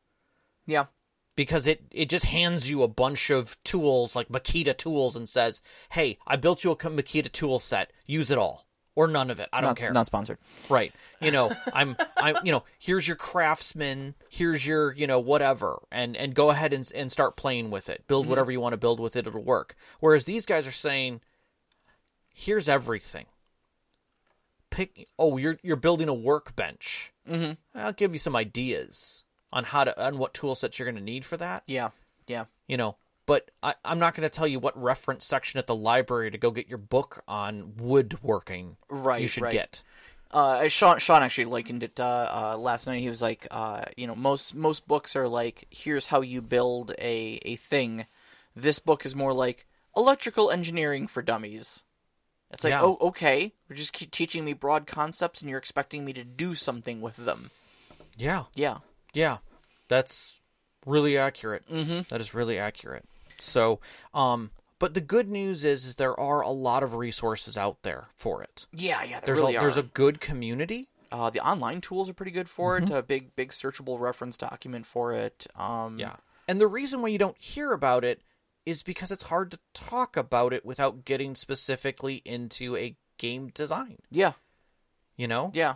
Yeah. because it it just hands you a bunch of tools like Makita tools and says, "Hey, I built you a Makita tool set. Use it all or none of it. I don't not, care." Not sponsored. Right. You know, I'm I'm you know, here's your craftsman, here's your, you know, whatever. And and go ahead and and start playing with it. Build whatever you want to build with it, it'll work. Whereas these guys are saying, here's everything. Pick oh, you're you're building a workbench. Mm-hmm. I'll give you some ideas on how to on what tool sets you're going to need for that Yeah. Yeah. you know but I, i'm not going to tell you what reference section at the library to go get your book on woodworking Right. you should right. get Uh, Sean Sean actually likened it uh, uh, last night. He was like, uh, you know, most most books are like, here's how you build a a thing. This book is more like electrical engineering for dummies. It's like, Yeah. oh, okay, you're just keep teaching me broad concepts, and you're expecting me to do something with them. yeah Yeah. yeah that's really accurate Mm-hmm. that is really accurate so um but the good news is, is there are a lot of resources out there for it Yeah, yeah. There there's really a are. there's a good community Uh, the online tools are pretty good for it. A big big searchable reference document for it. Um, yeah and the reason why you don't hear about it is because it's hard to talk about it without getting specifically into a game design Yeah. you know Yeah.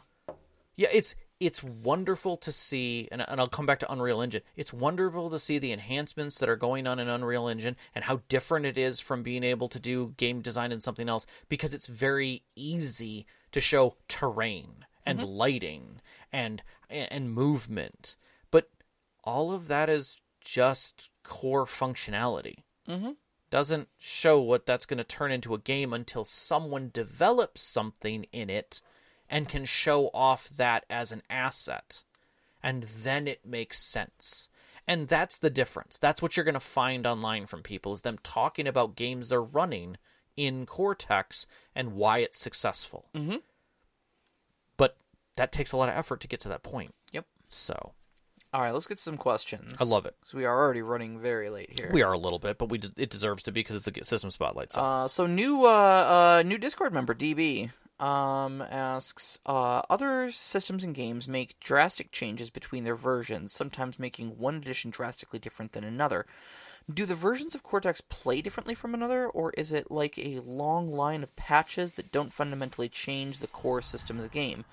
Yeah, it's it's wonderful to see, and, and I'll come back to Unreal Engine. It's wonderful to see the enhancements that are going on in Unreal Engine and how different it is from being able to do game design in something else because it's very easy to show terrain and lighting and and movement. But all of that is just core functionality. Mhm. Doesn't show what that's going to turn into a game until someone develops something in it and can show off that as an asset. And then it makes sense. And that's the difference. That's what you're going to find online from people is them talking about games they're running in Cortex and why it's successful. Mhm. But that takes a lot of effort to get to that point. Yep. So All right, let's get some questions. I love it. So we are already running very late here. we are a little bit, but we des- it deserves to be because it's a system spotlight. So Uh, so new uh, uh, new Discord member DB um, asks uh, other systems and games make drastic changes between their versions, sometimes making one edition drastically different than another. Do the versions of Cortex play differently from another, or is it like a long line of patches that don't fundamentally change the core system of the game?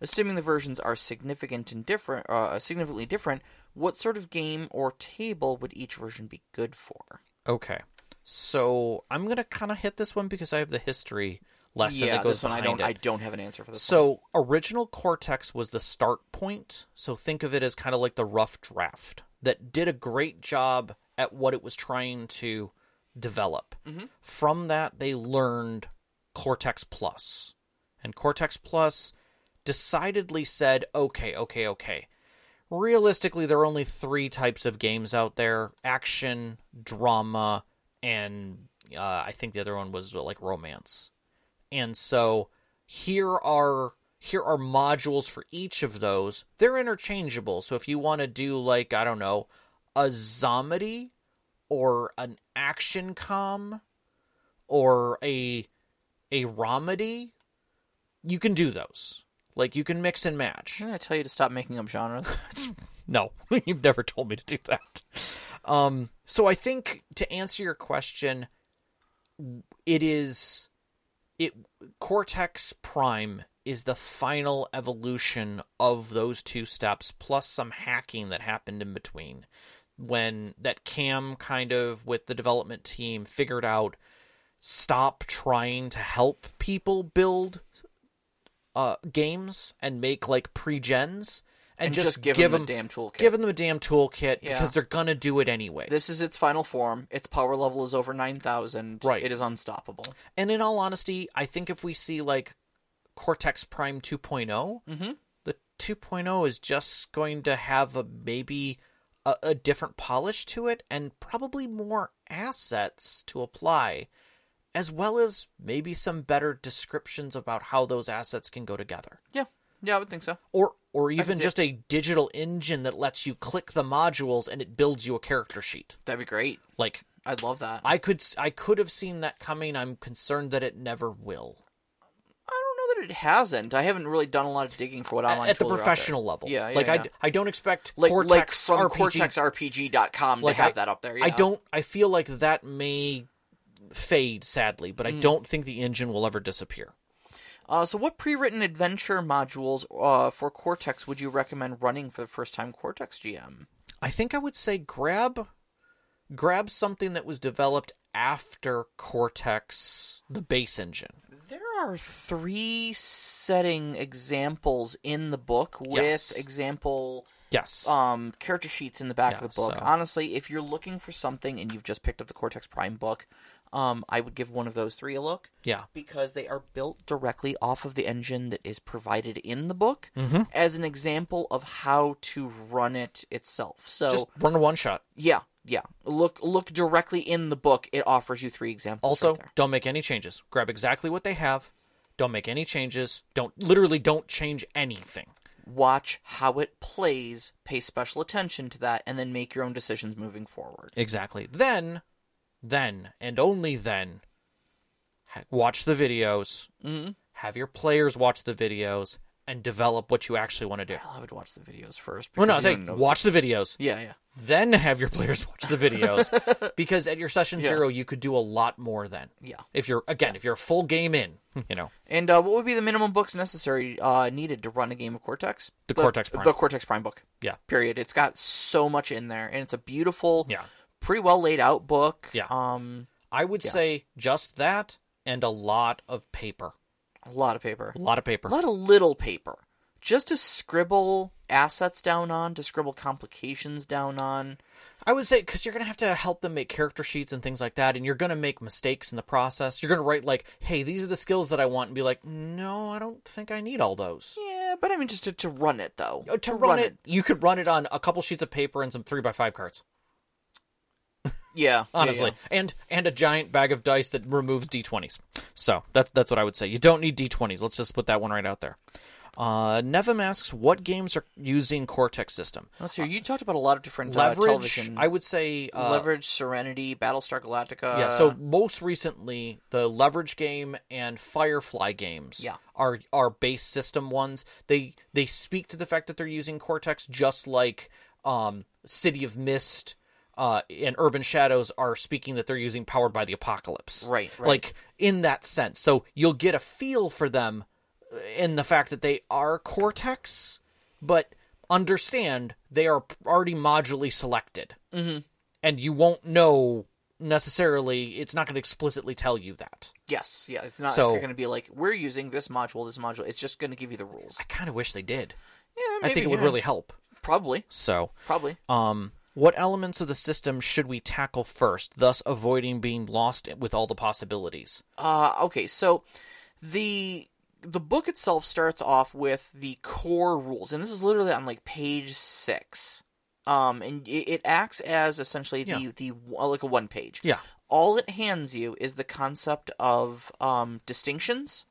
Assuming the versions are significant and different, uh, significantly different, what sort of game or table would each version be good for? okay, so I'm gonna kind of hit this one because I have the history lesson yeah, that goes this one I don't. it. I don't have an answer for this. one. So original Cortex was the start point. So think of it as kind of like the rough draft that did a great job at what it was trying to develop. From that, they learned Cortex Plus, and Cortex Plus decidedly said, "Okay, okay, okay." Realistically, there are only three types of games out there: action, drama, and uh, I think the other one was like romance and so here are here are modules for each of those they're interchangeable so if you want to do like i don't know a zomedy or an action com or a a romedy you can do those like you can mix and match I'm gonna tell you to stop making up genres. no, you've never told me to do that. Um, so I think to answer your question, it is it Cortex Prime is the final evolution of those two steps, plus some hacking that happened in between. When that Cam kind of with the development team figured out stop trying to help people build uh, games and make like pre-gens and, And just, just give give them a damn toolkit. Give them a damn toolkit Yeah. because they're gonna do it anyway. This is its final form. Its power level is over nine thousand. Right. It is unstoppable. and in all honesty, I think if we see like Cortex Prime 2.0, Mhm. the 2.0 is just going to have a maybe a, a different polish to it and probably more assets to apply, as well as maybe some better descriptions about how those assets can go together. Yeah. Yeah, I would think so. Or or even just a digital engine that lets you click the modules and it builds you a character sheet. That'd be great. Like I'd love that. I could I could have seen that coming. I'm concerned that it never will. I don't know that it hasn't. I haven't really done a lot of digging for what online At the tools are out professional level. Yeah, yeah, like yeah. I, I don't expect like Cortex like from RPG. CortexRPG.com Like, to have I- that up there. I don't. I feel like that may fade sadly, but I Mm. don't think the engine will ever disappear. Uh, so, what pre-written adventure modules uh, for Cortex would you recommend running for the first time Cortex GM? I think I would say grab grab something that was developed after Cortex, the base engine. There are three setting examples in the book with Yes. example Yes. um, character sheets in the back Yeah, of the book. so- Honestly, if you're looking for something and you've just picked up the Cortex Prime book, um, I would give one of those three a look yeah. because they are built directly off of the engine that is provided in the book Mm-hmm. as an example of how to run it itself. So Just run a one shot. yeah, yeah. Look look directly in the book. It offers you three examples. Also, right don't make any changes. Grab exactly what they have. Don't make any changes. Don't literally don't change anything. watch how it plays, pay special attention to that, and then make your own decisions moving forward. Exactly. Then, then, and only then, watch the videos, Mm-hmm. have your players watch the videos, and develop what you actually want to do. I would watch the videos first. Well, no, because I'm you saying don't know- watch the videos, Yeah, yeah. then have your players watch the videos, because at your session Yeah. zero, you could do a lot more then. Yeah. If you're again, if you're a full game in, you know, And uh, what would be the minimum books necessary uh, needed to run a game of Cortex? The Cortex Prime. The Cortex Prime book. Yeah. Period. It's got so much in there, and it's a beautiful, Yeah. Pretty well laid out book. Yeah. Um, I would Yeah. say just that and a lot of paper, a lot of paper. a lot of paper. A lot of little paper. Just to scribble assets down on, to scribble complications down on. I would say because you're gonna have to help them make character sheets and things like that, and you're gonna make mistakes in the process. You're gonna write like, "Hey, these are the skills that I want," and be like, "No, I don't think I need all those." Yeah, but I mean, just to, to run it though. Uh, To run it, you could run it on a couple sheets of paper and some three by five cards. Yeah, honestly, yeah, and and a giant bag of dice that removes d20s. So that's that's what I would say. You don't need d20s. Let's just put that one right out there. Uh, Nevim asks, what games are using Cortex system? Let's hear. You talked about a lot of different uh, Leverage, television. I would say uh, Leverage, Serenity, Battlestar Galactica. yeah. So most recently, the Leverage game and Firefly games Yeah. are are base system ones. They they speak to the fact that they're using Cortex, just like um, City of Mist. Uh, and Urban Shadows are speaking that they're using Powered by the Apocalypse. Right, right. Like in that sense. So you'll get a feel for them in the fact that they are Cortex, but understand they are already modularly selected. Mm-hmm. And you won't know necessarily, it's not going to explicitly tell you that. yes, yeah. It's not. So- it's going to be like we're using this module, this module. It's just going to give you the rules. I kind of wish they did. Yeah, I think it would really help. probably, So, probably. um, what elements of the system should we tackle first, thus avoiding being lost with all the possibilities? Uh, okay, so the the book itself starts off with the core rules, and this is literally on like page six. Um, and it, it acts as essentially the Yeah. the uh, like a one page. Yeah. All it hands you is the concept of um distinctions,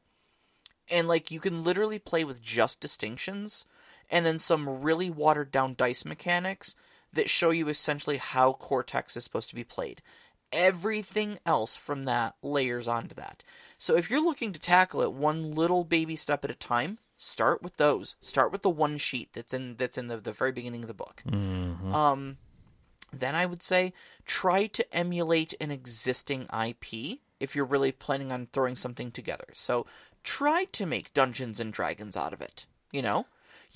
and like you can literally play with just distinctions, and then some really watered down dice mechanics that show you essentially how Cortex is supposed to be played. Everything else from that layers onto that. So if you're looking to tackle it one little baby step at a time, start with those. Start with the one sheet that's in that's in the, the very beginning of the book. Um, then I would say try to emulate an existing IP if you're really planning on throwing something together. So try to make Dungeons and Dragons out of it. You know,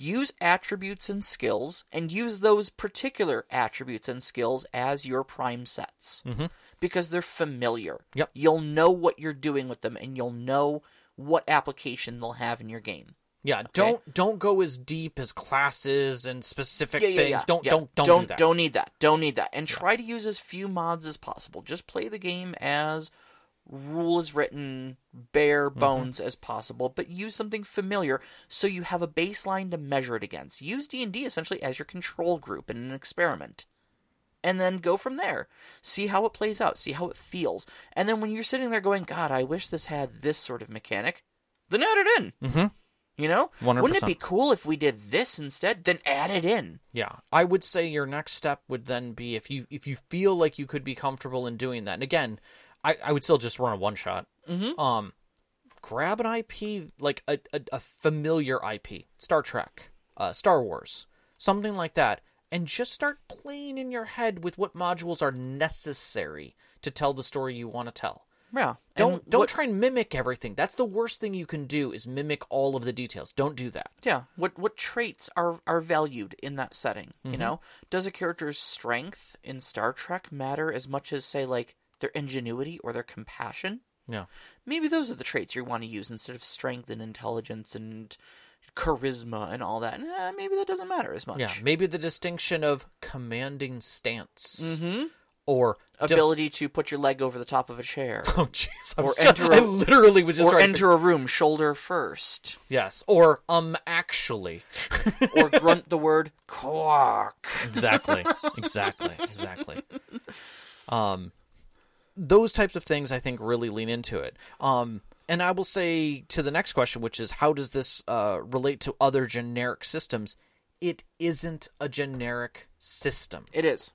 use attributes and skills, and use those particular attributes and skills as your prime sets mm-hmm. because they're familiar. Yep. You'll know what you're doing with them, and you'll know what application they'll have in your game. Yeah, don't don't go as deep as classes and specific yeah, yeah, things. yeah. Don't don't don't don't do that. Don't need that. Don't need that. And try to use as few mods as possible. Just play the game as rule is written, bare Mm-hmm. bones as possible, but use something familiar so you have a baseline to measure it against. Use D and D essentially as your control group in an experiment. And then go from there. See how it plays out. See how it feels. And then when you're sitting there going, God, I wish this had this sort of mechanic, then add it in. Mm-hmm. You know? 100%. Wouldn't it be cool if we did this instead? Then add it in. Yeah, I would say your next step would then be if you if you feel like you could be comfortable in doing that. And again, I, I would still just run a one shot. Mm-hmm. Um, grab an IP like a, a a familiar IP, Star Trek, uh, Star Wars, something like that, and just start playing in your head with what modules are necessary to tell the story you want to tell. Yeah. Don't And don't what- try and mimic everything. That's the worst thing you can do is mimic all of the details. Don't do that. Yeah. What what traits are are valued in that setting? You Mm-hmm. know, does a character's strength in Star Trek matter as much as say like their ingenuity or their compassion? Yeah. Maybe those are the traits you want to use instead of strength and intelligence and charisma and all that. Eh, maybe that doesn't matter as much. Yeah, maybe the distinction of commanding stance Mm-hmm. or de- Ability to put your leg over the top of a chair. oh jeez, I or just- enter I a- literally was just or trying to enter a room shoulder first. yes, or um actually, Or grunt the word quark. exactly, exactly, exactly. Um, those types of things I think really lean into it. Um, and I will say to the next question, which is how does this uh relate to other generic systems? It isn't a generic system. It is.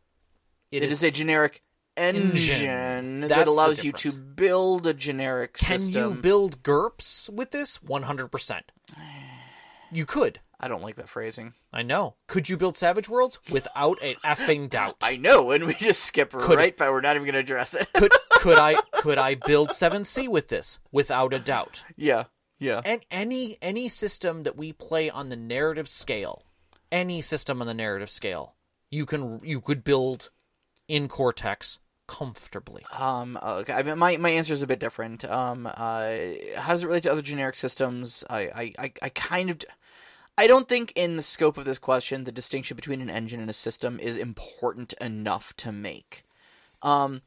It it is, a generic engine, Engine. that allows you to build a generic Can system. you build GURPS with this? 100%. You could. I don't like that phrasing. I know. Could you build Savage Worlds? Without a effing doubt. I know, and we just skip Could- right by. We're not even going to address it. could could I could I build Seventh Sea with this? Without a doubt. yeah, yeah. And any any system that we play on the narrative scale, any system on the narrative scale, you can you could build in Cortex comfortably. Um, okay. I mean, my my answer is a bit different. Um, uh, how does it relate to other generic systems? I, I, I, I kind of, I don't think in the scope of this question the distinction between an engine and a system is important enough to make. Um,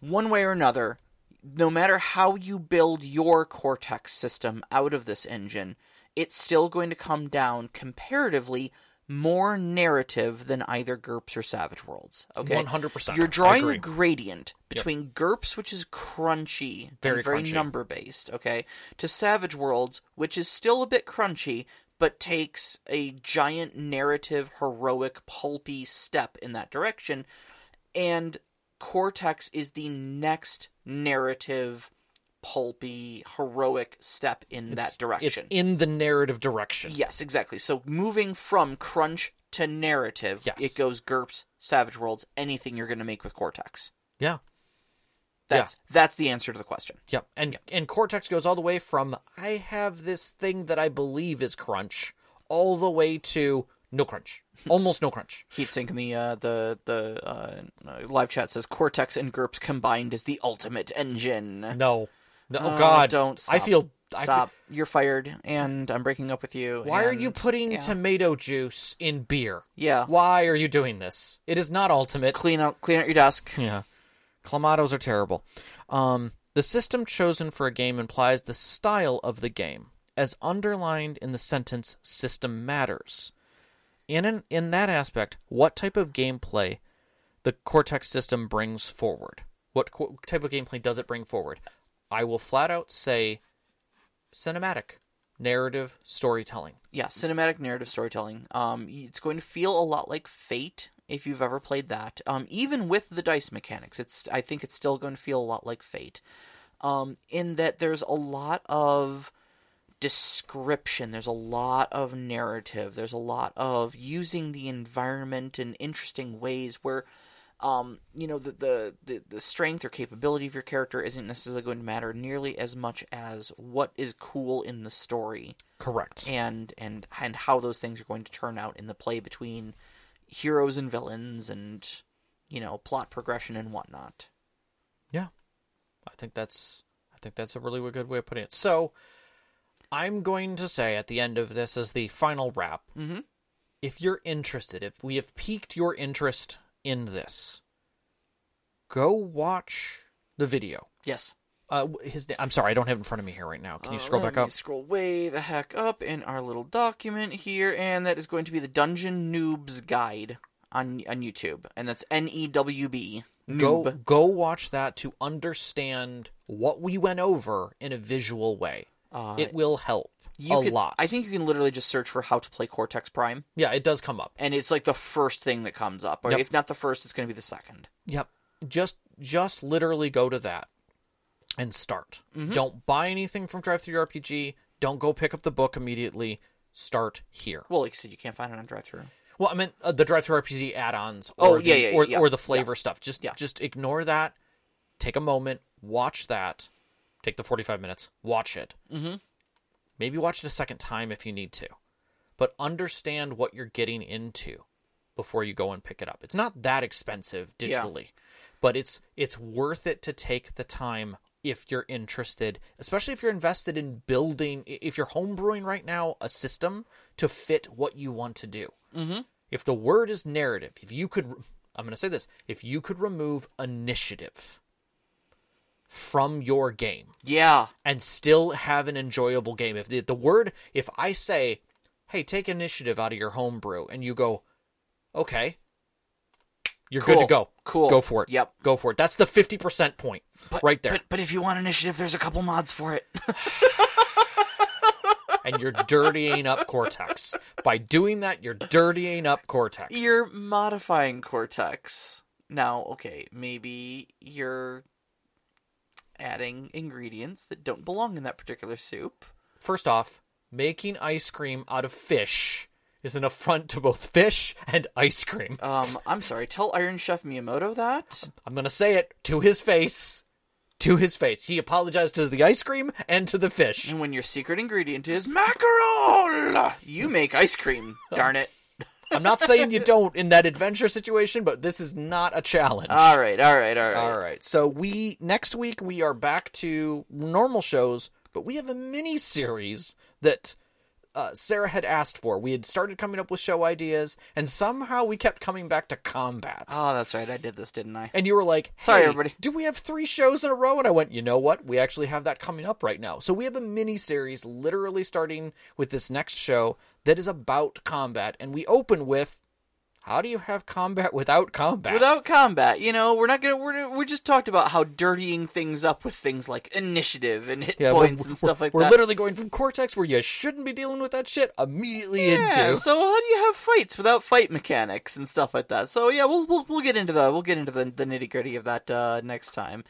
one way or another, no matter how you build your Cortex system out of this engine, it's still going to come down comparatively more narrative than either GURPS or Savage Worlds. Okay, 100%. You're drawing a gradient between GURPS, which is crunchy, Very and very number based. Okay, to Savage Worlds, which is still a bit crunchy, but takes a giant narrative, heroic, pulpy step in that direction, and Cortex is the next narrative, pulpy, heroic step in that direction. It's in the narrative direction. Yes, exactly. So moving from crunch to narrative, Yes. it goes GURPS, Savage Worlds, anything you're going to make with Cortex. Yeah. That's that's the answer to the question. Yep. And and Cortex goes all the way from I have this thing that I believe is crunch all the way to no crunch. Almost no crunch. Heatsink in the uh, the the uh, live chat says Cortex and GURPS combined is the ultimate engine. No. No Uh, god. don't I stop. feel I feel- Stop! You're fired, and I'm breaking up with you. why are you putting yeah. tomato juice in beer? Yeah, Why are you doing this? It is not ultimate. clean out clean out your desk. Yeah. Clamatos are terrible. Um, the system chosen for a game implies the style of the game, as underlined in the sentence "system matters." In an, in that aspect, what type of gameplay the Cortex system brings forward? What co- type of gameplay does it bring forward? I will flat out say cinematic, narrative, storytelling. yeah, cinematic narrative storytelling. Um, it's going to feel a lot like Fate if you've ever played that. Um, even with the dice mechanics, it's I think it's still going to feel a lot like Fate. Um, in that there's a lot of description, there's a lot of narrative, there's a lot of using the environment in interesting ways where. Um, you know the, the the the strength or capability of your character isn't necessarily going to matter nearly as much as what is cool in the story Correct. and and and how those things are going to turn out in the play between heroes and villains and you know plot progression and whatnot. Yeah, I think that's I think that's a really good way of putting it. So, I'm going to say at the end of this as the final wrap, Mhm. if you're interested, if we have piqued your interest in this, go watch the video. Yes. Uh, his na- I'm sorry, I don't have it in front of me here right now. Can you Uh, scroll back up? Scroll way the heck up in our little document here, and that is going to be the Dungeon Newbs Guide on on YouTube, and that's N E W B. Go go watch that to understand what we went over in a visual way. Uh, it will help a could- lot. I think you can literally just search for how to play Cortex Prime, yeah, it does come up. and it's like the first thing that comes up, or Yep. if not the first, it's going to be the second. Yep. Just just literally go to that and start. Mm-hmm. Don't buy anything from DriveThruRPG. Don't go pick up the book immediately. Start here. Well, like you said, you can't find it on drive-through. Well, I meant uh, the DriveThruRPG add-ons. Oh, or yeah, the, yeah, or, yeah, or the yeah. flavor stuff. Just Yeah. just ignore that. Take a moment. Watch that. Take the forty-five minutes. Watch it. Mm-hmm. Maybe watch it a second time if you need to, but understand what you're getting into before you go and pick it up. It's not that expensive Yeah. digitally, but it's it's worth it to take the time if you're interested, especially if you're invested in building. If you're homebrewing right now a system to fit what you want to do. Mm-hmm. If the word is narrative, if you could, I'm going to say this: if you could remove initiative from your game Yeah. and still have an enjoyable game. If the, the word, if I say, hey, take initiative out of your homebrew, and you go, okay, you're good to go. Cool. Go for it. Yep. Go for it. That's the 50% point But, right there. But, but if you want initiative, there's a couple mods for it. and you're dirtying up Cortex. By doing that, you're dirtying up Cortex. you're modifying Cortex. Now, okay, maybe you're adding ingredients that don't belong in that particular soup. First off, making ice cream out of fish is an affront to both fish and ice cream. Um, I'm sorry. Tell Iron Chef Miyamoto that. I'm gonna say it to his face. To his face. He apologized to the ice cream and to the fish. And when your secret ingredient is mackerel, you make ice cream. Darn it. I'm not saying you don't in that adventure situation, but this is not a challenge. All right, all right, all right. All right. So we next week we are back to normal shows, but we have a mini series that uh, Sarah had asked for. We had started coming up with show ideas, and somehow we kept coming back to combat. Oh, that's right. I did this, didn't I? And you were like, Sorry, everybody." Do we have three shows in a row? And I went, you know what? We actually have that coming up right now. So we have a mini series, literally starting with this next show that is about combat, and we open with, how do you have combat without combat? Without combat, you know, we're not gonna. We're we just talked about how dirtying things up with things like initiative and hit Yeah, points and stuff we're, like we're literally going from Cortex, where you shouldn't be dealing with that shit, immediately Yeah, into. so how do you have fights without fight mechanics and stuff like that? So yeah, we'll we'll, we'll get into the we'll get into the, the nitty gritty of that uh, next time.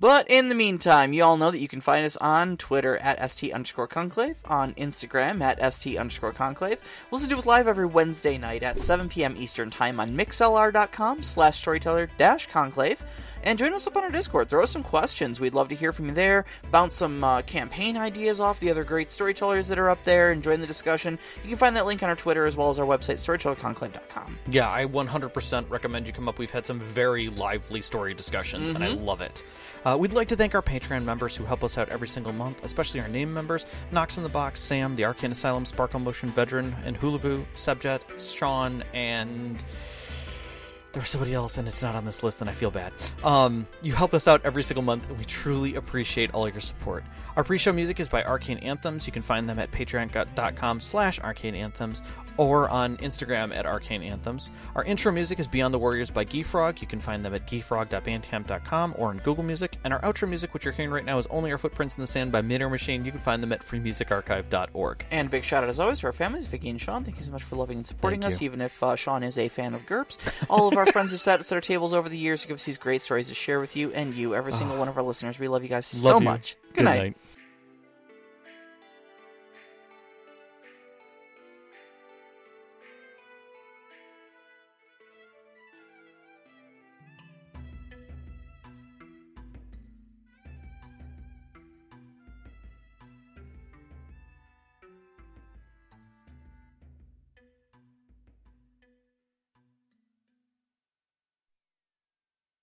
But in the meantime, you all know that you can find us on Twitter at st underscore conclave, on Instagram at st underscore conclave. Listen to us live every Wednesday night at 7 p.m. Eastern Time on mixlr.com slash storyteller dash conclave. And join us up on our Discord. Throw us some questions. We'd love to hear from you there. Bounce some uh, campaign ideas off the other great storytellers that are up there and join the discussion. You can find that link on our Twitter as well as our website, storytellerconclave.com. Yeah, I 100% recommend you come up. We've had some very lively story discussions, and I Mm-hmm. love it. Uh, we'd like to thank our Patreon members who help us out every single month, especially our name members Knox in the Box, Sam, the Arcane Asylum, Sparkle Motion Veteran, and Hulavu, Subjet, Sean, and. There was somebody else, and it's not on this list, and I feel bad. Um, you help us out every single month, and we truly appreciate all your support. Our pre-show music is by Arcane Anthems. You can find them at patreon.com slash arcane anthems or on Instagram at Arcane Anthems. Our intro music is Beyond the Warriors by Geefrog. You can find them at geefrog.bandcamp.com or on Google Music. And our outro music, which you're hearing right now, is Only Our Footprints in the Sand by Midair Machine. You can find them at freemusicarchive.org. And big shout out as always to our families, Vicky and Sean. Thank you so much for loving and supporting Thank us, you. even if uh, Sean is a fan of GURPS. All of our friends who've sat at our tables over the years to give us these great stories to share with you and you, every single one of our listeners. We love you guys so you. much. Good, night.